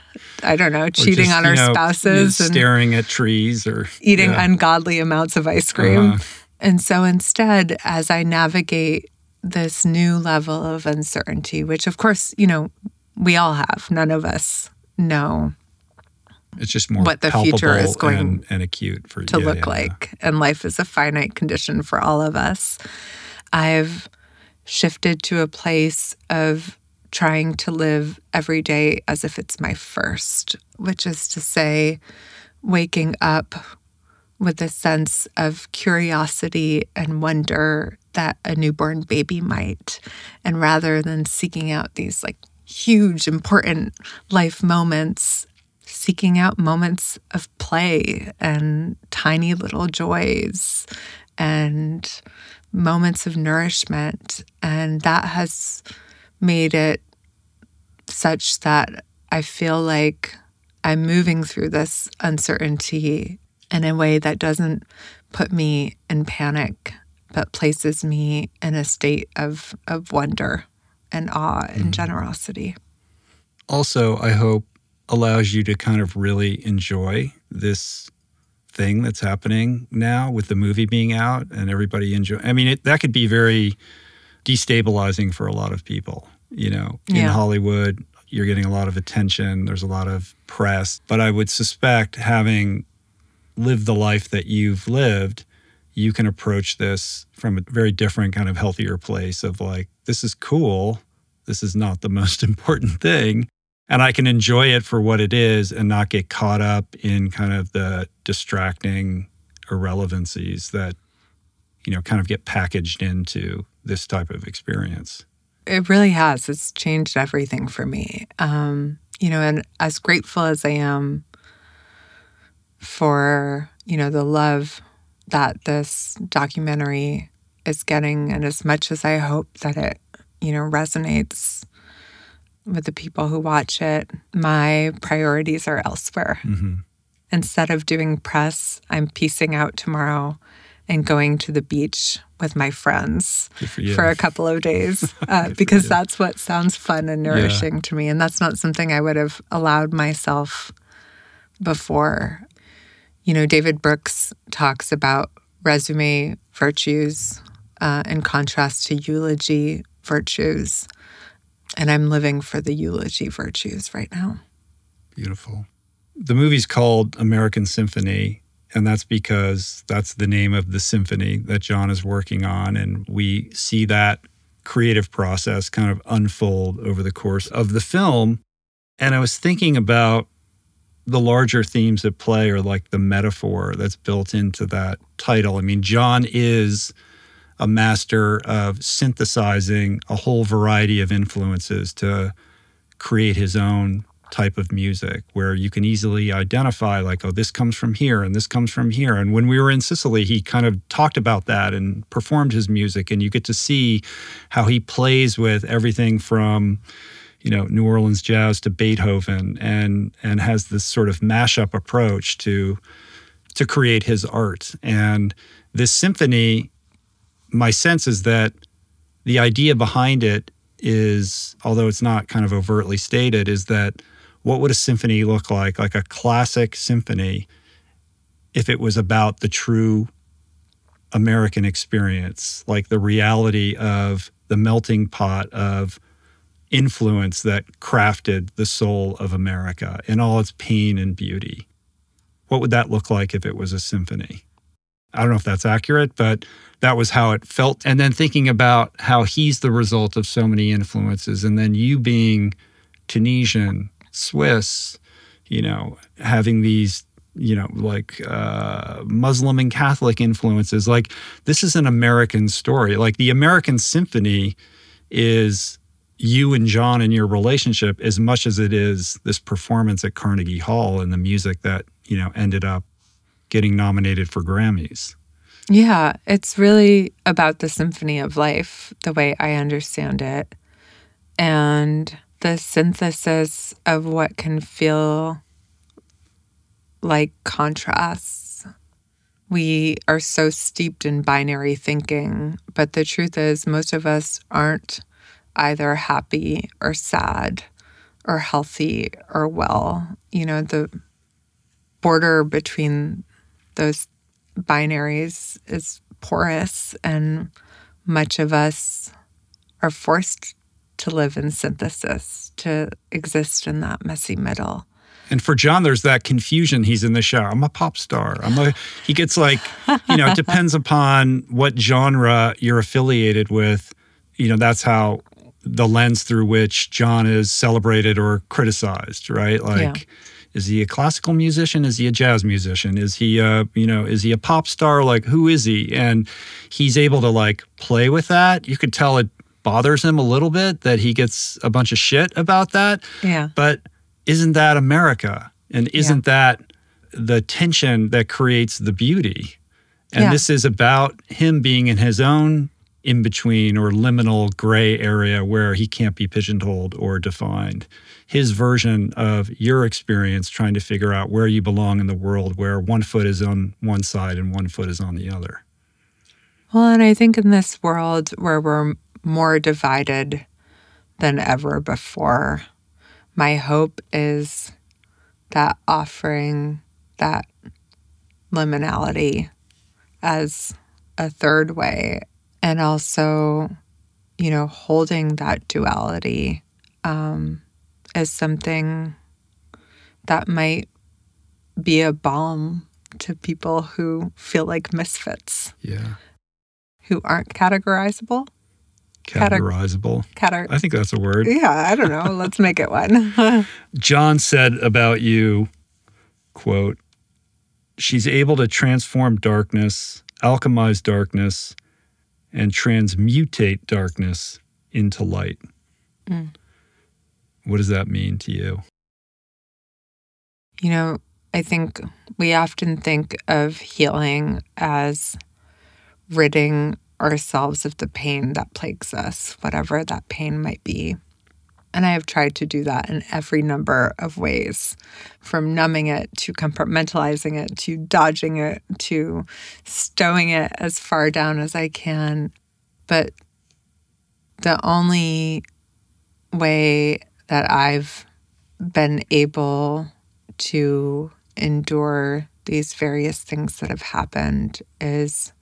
I don't know, cheating just, on our know, spouses and staring at trees or eating yeah. ungodly amounts of ice cream. Uh-huh. And so instead, as I navigate this new level of uncertainty, which of course, you know, we all have, none of us know it's just more what the future is going and, and acute for to yeah, look yeah, yeah. like. And life is a finite condition for all of us. I've shifted to a place of trying to live every day as if it's my first, which is to say, waking up with a sense of curiosity and wonder that a newborn baby might. And rather than seeking out these like huge, important life moments, seeking out moments of play and tiny little joys and moments of nourishment. And that has made it such that I feel like I'm moving through this uncertainty in a way that doesn't put me in panic, but places me in a state of, of wonder and awe and hmm. generosity. Also, I hope allows you to kind of really enjoy this thing that's happening now with the movie being out and everybody enjoy. I mean, it, that could be very destabilizing for a lot of people. You know, in Yeah. Hollywood, you're getting a lot of attention. There's a lot of press, but I would suspect having lived the life that you've lived, you can approach this from a very different kind of healthier place of like, this is cool. This is not the <laughs> most important thing. And I can enjoy it for what it is and not get caught up in kind of the distracting irrelevancies that, you know, kind of get packaged into this type of experience. It really has. It's changed everything for me. Um, you know, and as grateful as I am for, you know, the love that this documentary is getting, and as much as I hope that it, you know, resonates with the people who watch it, my priorities are elsewhere. Mm-hmm. Instead of doing press, I'm piecing out tomorrow and going to the beach with my friends for for, a couple of days <laughs> uh, because you. that's what sounds fun and nourishing to me. And that's not something I would have allowed myself before. You know, David Brooks talks about resume virtues uh, in contrast to eulogy virtues. And I'm living for the eulogy virtues right now. Beautiful. The movie's called American Symphony, and that's because that's the name of the symphony that Jon is working on. And we see that creative process kind of unfold over the course of the film. And I was thinking about the larger themes at play or like the metaphor that's built into that title. I mean, Jon is a master of synthesizing a whole variety of influences to create his own type of music where you can easily identify like oh this comes from here and this comes from here. And when we were in Sicily he kind of talked about that and performed his music and you get to see how he plays with everything from you know New Orleans jazz to Beethoven and and has this sort of mashup approach to to create his art. And this symphony my sense is that the idea behind it is although it's not kind of overtly stated is that what would a symphony look like? Like a classic symphony if it was about the true american experience like the reality of the melting pot of influence that crafted the soul of america in all its pain and beauty. What would that look like if it was a symphony? I don't know if that's accurate but that was how it felt. And then thinking about how he's the result of so many influences and then you being tunisian swiss you know having these you know like uh, muslim and catholic influences. Like this is an american story. Like the american symphony is you and jon and your relationship as much as it is this performance at carnegie hall and the music that you know ended up getting nominated for grammys Yeah, it's really about the symphony of life, the way I understand it, and the synthesis of what can feel like contrasts. We are so steeped in binary thinking, but the truth is, most of us aren't either happy or sad or healthy or well. You know, the border between those binaries is porous, and much of us are forced to live in synthesis, to exist in that messy middle. And for Jon, there's that confusion. He's in the shower. I'm a pop star. I'm a. He gets like, you know, it <laughs> depends upon what genre you're affiliated with. You know, that's how the lens through which Jon is celebrated or criticized, right? Like, Yeah. Is he a classical musician? Is he a jazz musician? Is he a, you know, is he a pop star? Like, who is he? And he's able to like play with that. You could tell it bothers him a little bit that he gets a bunch of shit about that. Yeah. But isn't that America? And isn't that the tension that creates the beauty? And Yeah. this is about him being in his own in between or liminal gray area where he can't be pigeonholed or defined. His version of your experience trying to figure out where you belong in the world, where one foot is on one side and one foot is on the other. Well, and I think in this world where we're more divided than ever before, my hope is that offering that liminality as a third way and also, you know, holding that duality um, is something that might be a balm to people who feel like misfits, Yeah. who aren't categorizable. Categorizable. Cater- I think that's a word. yeah, I don't know. Let's make it one. <laughs> Jon said about you, quote, she's able to transform darkness, alchemize darkness, and transmutate darkness into light. Mm. What does that mean to you? You know, I think we often think of healing as ridding ourselves of the pain that plagues us, whatever that pain might be. And I have tried to do that in every number of ways from numbing it to compartmentalizing it to dodging it to stowing it as far down as I can. But the only way that I've been able to endure these various things that have happened is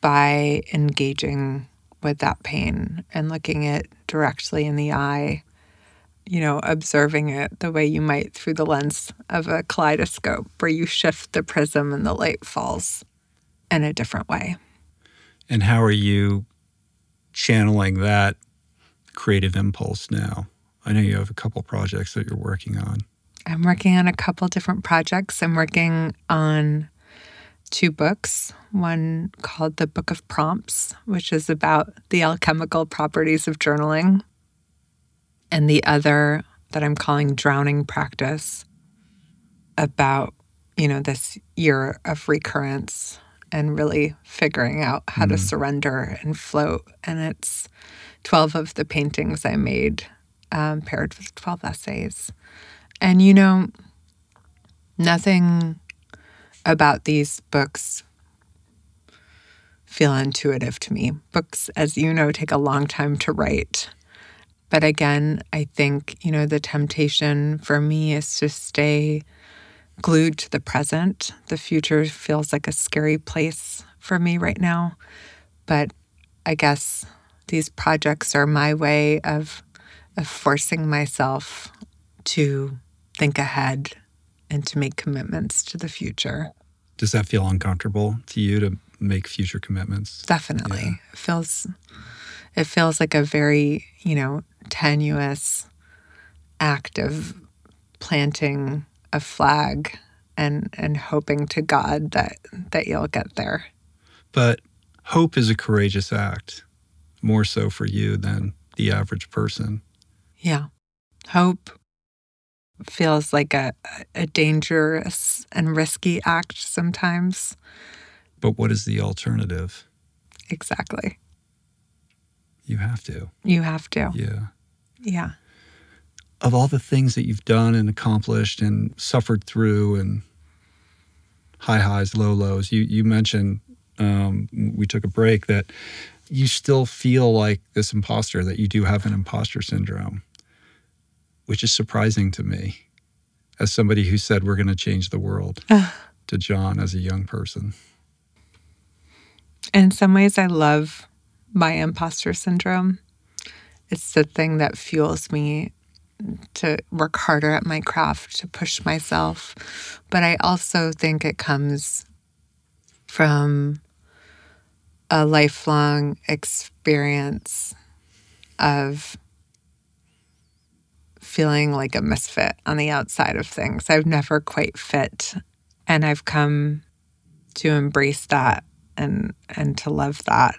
by engaging with that pain and looking it directly in the eye, you know, observing it the way you might through the lens of a kaleidoscope where you shift the prism and the light falls in a different way. And how are you channeling that creative impulse now? I know you have a couple projects that you're working on. I'm working on a couple different projects. I'm working on two books one called The Book of Prompts, which is about the alchemical properties of journaling, and the other that I'm calling Drowning Practice, about, you know, this year of recurrence and really figuring out how to mm-hmm. surrender and float. And it's 12 of the paintings I made um, paired with 12 essays. And you know, nothing about these books feel intuitive to me. Books, as you know, take a long time to write. But again, I think, you know, the temptation for me is to stay glued to the present. The future feels like a scary place for me right now. But I guess these projects are my way of of forcing myself to think ahead and to make commitments to the future. Does that feel uncomfortable to you to make future commitments? Definitely. Yeah. It feels it feels like a very, you know, tenuous act of planting a flag and and hoping to God that that you'll get there. But hope is a courageous act, more so for you than the average person. Yeah. Hope feels like a, a dangerous and risky act sometimes. But what is the alternative? Exactly. You have to. You have to. Yeah. Yeah. Of all the things that you've done and accomplished and suffered through and high highs, low lows, you, you mentioned, um, we took a break, that you still feel like this imposter, that you do have an imposter syndrome, which is surprising to me as somebody who said, We're going to change the world to Jon as a young person. In some ways, I love my imposter syndrome. It's the thing that fuels me to work harder at my craft, to push myself. But I also think it comes from a lifelong experience of feeling like a misfit on the outside of things. I've never quite fit. And I've come to embrace that and and to love that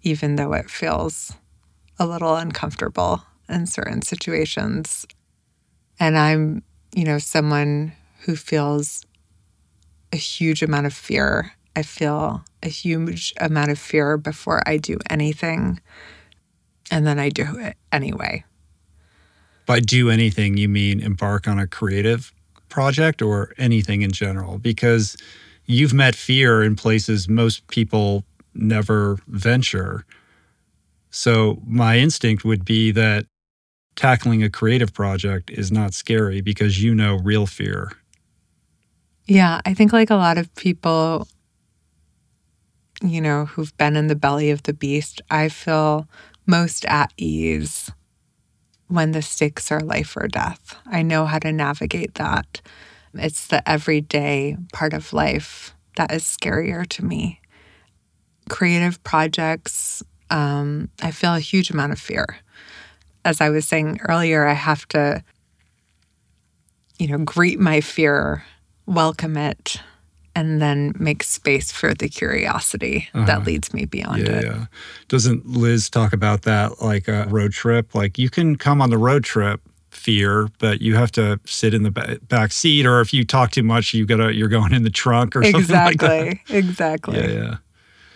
even though it feels a little uncomfortable in certain situations. And I'm, you know, someone who feels a huge amount of fear. I feel a huge amount of fear before I do anything. And then I do it anyway. By do anything, you mean embark on a creative project or anything in general? Because you've met fear in places most people never venture. So, my instinct would be that tackling a creative project is not scary because you know real fear. Yeah, I think like a lot of people, you know, who've been in the belly of the beast, I feel most at ease when the stakes are life or death. I know how to navigate that. It's the everyday part of life that is scarier to me. Creative projects, um, I feel a huge amount of fear. As I was saying earlier, I have to, you know, greet my fear, welcome it, and then make space for the curiosity Uh-huh. that leads me beyond Yeah, it. yeah. Doesn't Liz talk about that like a road trip? Like you can come on the road trip fear, but you have to sit in the back seat, or if you talk too much, you gotta you're going in the trunk or <laughs> something like that. Exactly. exactly. Yeah, yeah.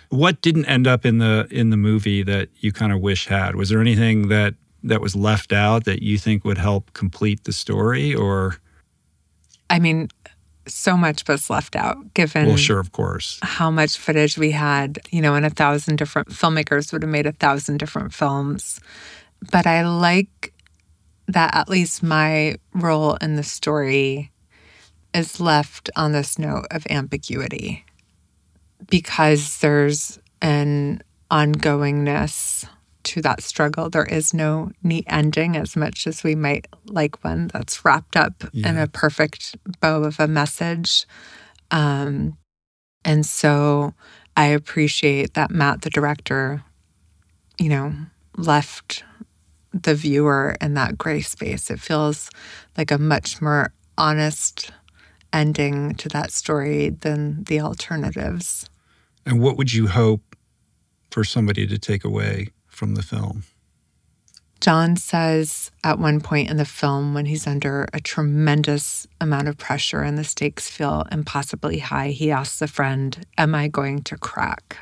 What didn't end up in the in the movie that you kind of wish had? Was there anything that that was left out that you think would help complete the story? Or I mean, so much was left out given well, sure, of course. how much footage we had, you know, and a thousand different filmmakers would have made a thousand different films. But I like that at least my role in the story is left on this note of ambiguity because there's an ongoingness to that struggle. There is no neat ending as much as we might like one that's wrapped up in a perfect bow of a message. Um, and so I appreciate that Matt, the director, you know, left the viewer in that gray space. It feels like a much more honest ending to that story than the alternatives. And what would you hope for somebody to take away from the film? Jon says at one point in the film, when he's under a tremendous amount of pressure and the stakes feel impossibly high, he asks a friend, Am I going to crack?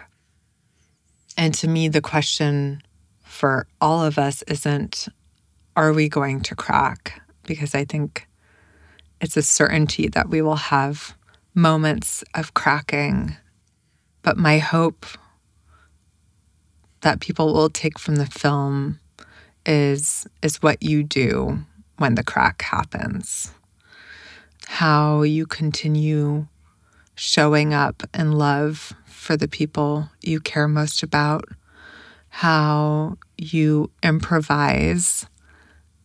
And to me, the question for all of us isn't, Are we going to crack? Because I think it's a certainty that we will have moments of cracking. But my hope that people will take from the film is is what you do when the crack happens. How you continue showing up in love for the people you care most about. How you improvise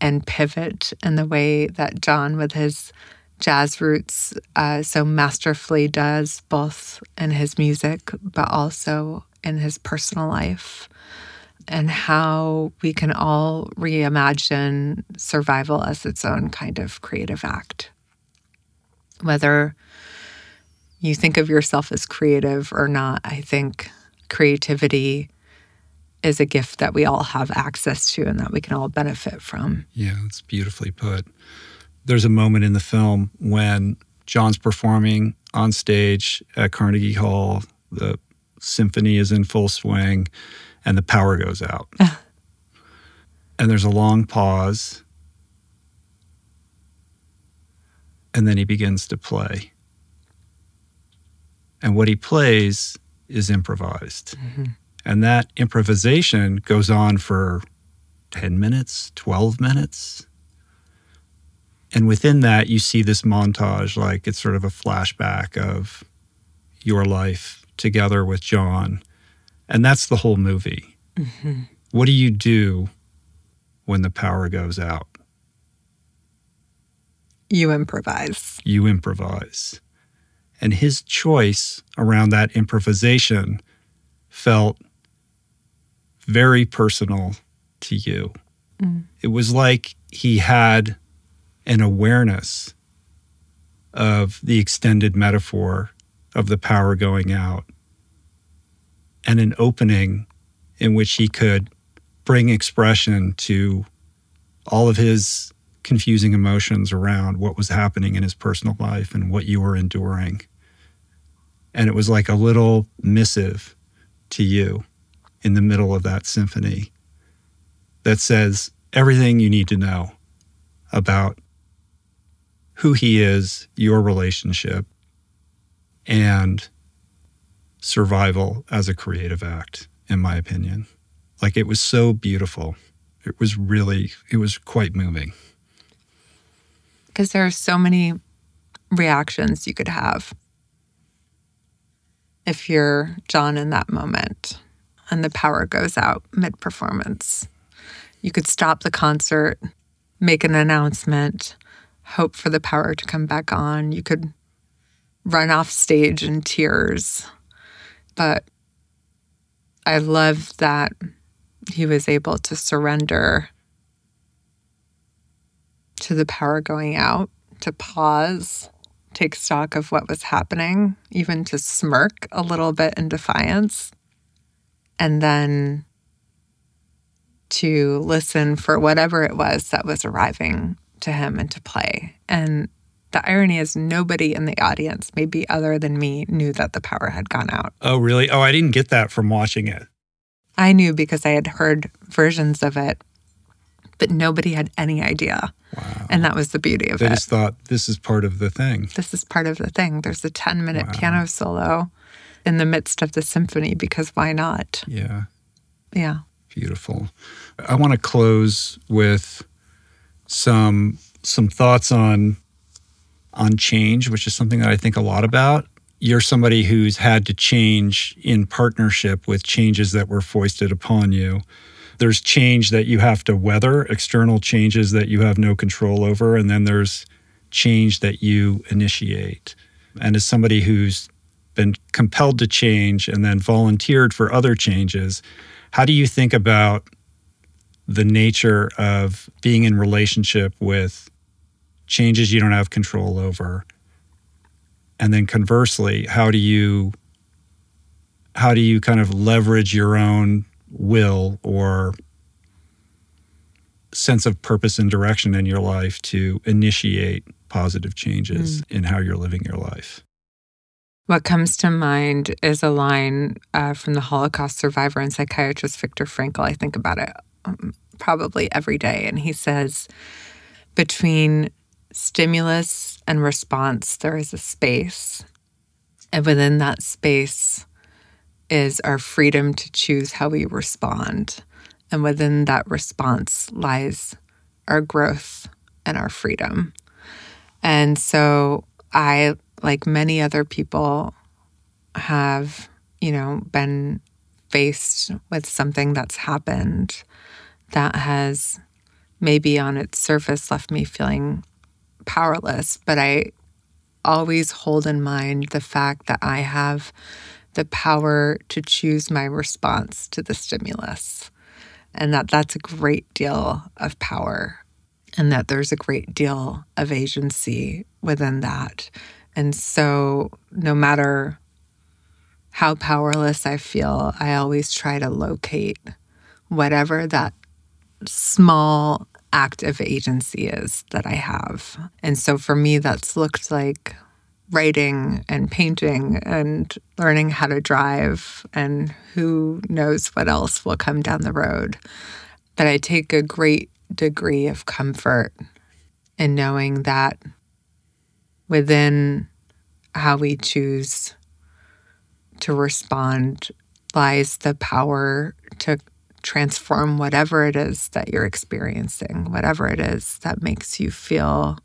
and pivot in the way that Jon, with his jazz roots, uh, so masterfully does, both in his music but also in his personal life and how we can all reimagine survival as its own kind of creative act. Whether you think of yourself as creative or not, I think creativity is a gift that we all have access to and that we can all benefit from. Yeah, that's beautifully put. There's a moment in the film when Jon's performing on stage at Carnegie Hall. The symphony is in full swing and the power goes out. <laughs> and there's a long pause. And then he begins to play. And what he plays is improvised. Mm-hmm. And that improvisation goes on for 10 minutes, 12 minutes. And within that, you see this montage like it's sort of a flashback of your life together with Jon. And that's the whole movie. Mm-hmm. What do you do when the power goes out? You improvise. You improvise. And his choice around that improvisation felt very personal to you. Mm. It was like he had an awareness of the extended metaphor of the power going out and an opening in which he could bring expression to all of his confusing emotions around what was happening in his personal life and what you were enduring. And it was like a little missive to you in the middle of that symphony that says everything you need to know about who he is, your relationship, and survival as a creative act, in my opinion. Like it was so beautiful. It was really, it was quite moving. Because there are so many reactions you could have if you're Jon in that moment and the power goes out mid performance. You could stop the concert, make an announcement, hope for the power to come back on. You could run off stage in tears. But I love that he was able to surrender to the power going out, to pause, take stock of what was happening, even to smirk a little bit in defiance, and then to listen for whatever it was that was arriving to him and to play. And the irony is, nobody in the audience, maybe other than me, knew that the power had gone out. Oh, really? Oh, I didn't get that from watching it. I knew because I had heard versions of it, but nobody had any idea. Wow. And that was the beauty of They it. They just thought this is part of the thing. This is part of the thing. There's a 10 minute Wow. piano solo in the midst of the symphony because why not? Yeah. Yeah. Beautiful. I want to close with some some thoughts on on change, which is something that I think a lot about. You're somebody who's had to change in partnership with changes that were foisted upon you. There's change that you have to weather, external changes that you have no control over, and then there's change that you initiate. And as somebody who's been compelled to change and then volunteered for other changes, how do you think about the nature of being in relationship with changes you don't have control over and then conversely how do you how do you kind of leverage your own will or sense of purpose and direction in your life to initiate positive changes in how you're living your life What comes to mind is a line uh, from the Holocaust survivor and psychiatrist Viktor Frankl. I think about it um, probably every day. And he says, between stimulus and response, there is a space. And within that space is our freedom to choose how we respond. And within that response lies our growth and our freedom. And so I, like many other people, have, you know, been faced with something that's happened that has maybe on its surface left me feeling powerless. But I always hold in mind the fact that I have the power to choose my response to the stimulus and that that's a great deal of power and that there's a great deal of agency within that. And so, no matter how powerless I feel, I always try to locate whatever that small act of agency is that I have. And so, for me, that's looked like writing and painting and learning how to drive, and who knows what else will come down the road. But I take a great degree of comfort in knowing that within how we choose to respond lies the power to transform whatever it is that you're experiencing, whatever it is that makes you feel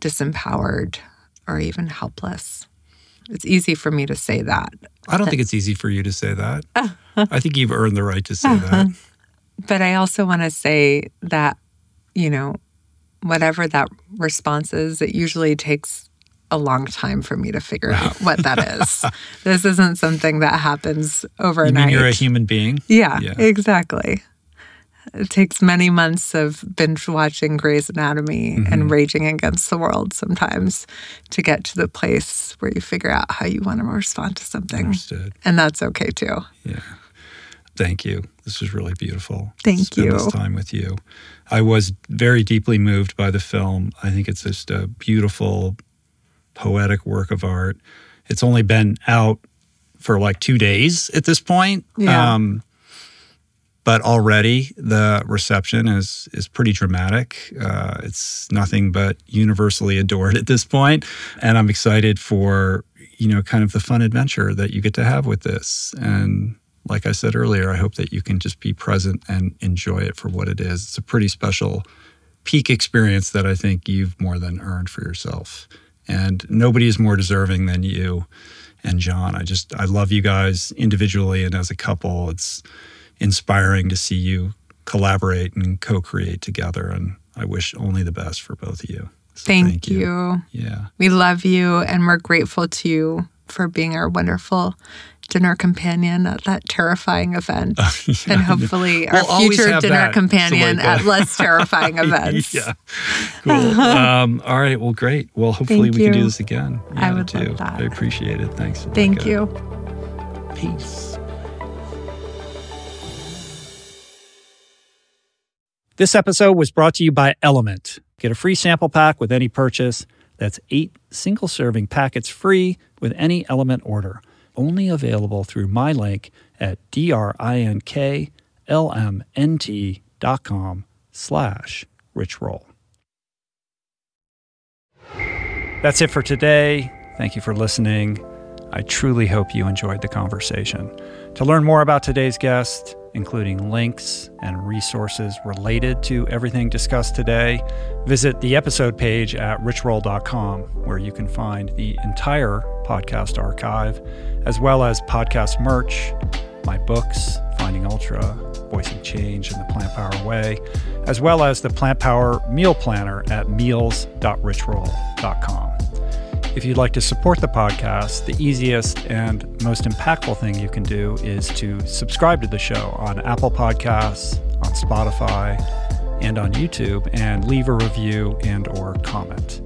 disempowered or even helpless. It's easy for me to say that. i don't think it's easy for you to say that <laughs> i think you've earned the right to say that <laughs> But I also want to say that, you know, whatever that response is, it usually takes a long time for me to figure out what that is. <laughs> this isn't something that happens you overnight. mean you're a human being yeah, Yeah. exactly. It takes many months of binge watching Grey's Anatomy Mm-hmm. and raging against the world sometimes to get to the place where you figure out how you want to respond to something. understood And that's okay too. Yeah. Thank you. This was really beautiful. Thank spend you. This time with you. I was very deeply moved by the film. I think it's just a beautiful, poetic work of art. It's only been out for like two days at this point. Yeah. Um, but already the reception is is pretty dramatic. Uh, it's nothing but universally adored at this point, and I'm excited for you know kind of the fun adventure that you get to have with this. And like I said earlier, I hope that you can just be present and enjoy it for what it is. It's a pretty special peak experience that I think you've more than earned for yourself. And nobody is more deserving than you and Jon. I just I love you guys individually and as a couple. It's inspiring to see you collaborate and co-create together and I wish only the best for both of you. So Thank, you. Yeah. We love you and we're grateful to you for being our wonderful dinner companion at that terrifying event. <laughs> and hopefully our We'll always future dinner companion at uh, less terrifying <laughs> events. yeah. Cool. <laughs> um, all right. Well, great. Well, hopefully Thank we can do this again. I would too. love that. I appreciate it. Thanks. Thank you. Peace. This episode was brought to you by LMNT. Get a free sample pack with any purchase. That's eight single serving packets free with any LMNT order. Only available through my link at drinklmnt.com slash richroll. That's it for today. Thank you for listening. I truly hope you enjoyed the conversation. To learn more about today's guest, including links and resources related to everything discussed today, visit the episode page at richroll.com, where you can find the entire podcast archive, as well as podcast merch, my books, Finding Ultra, Voicing Change and the Plant Power Way, as well as the Plant Power Meal Planner at meals.richroll.com. If you'd like to support the podcast, the easiest and most impactful thing you can do is to subscribe to the show on Apple Podcasts, on Spotify, and on YouTube and leave a review and or comment.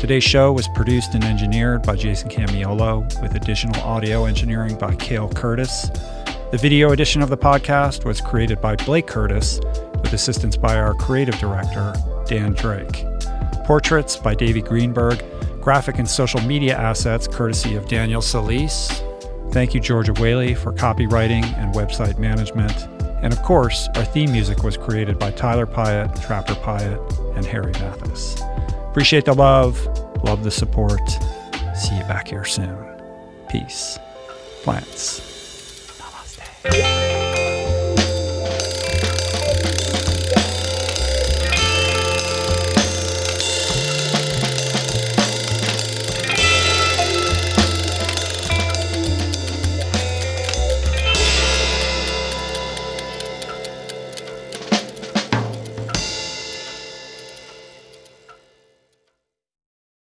Today's show was produced and engineered by Jason Camiolo, with additional audio engineering by Cale Curtis. The video edition of the podcast was created by Blake Curtis, with assistance by our creative director, Dan Drake. Portraits by Davey Greenberg, graphic and social media assets courtesy of Daniel Solis. Thank you, Georgia Whaley, for copywriting and website management. And of course, our theme music was created by Tyler Pyatt, Trapper Pyatt, and Harry Mathis. Appreciate the love, love the support. See you back here soon. Peace. Plants. Namaste.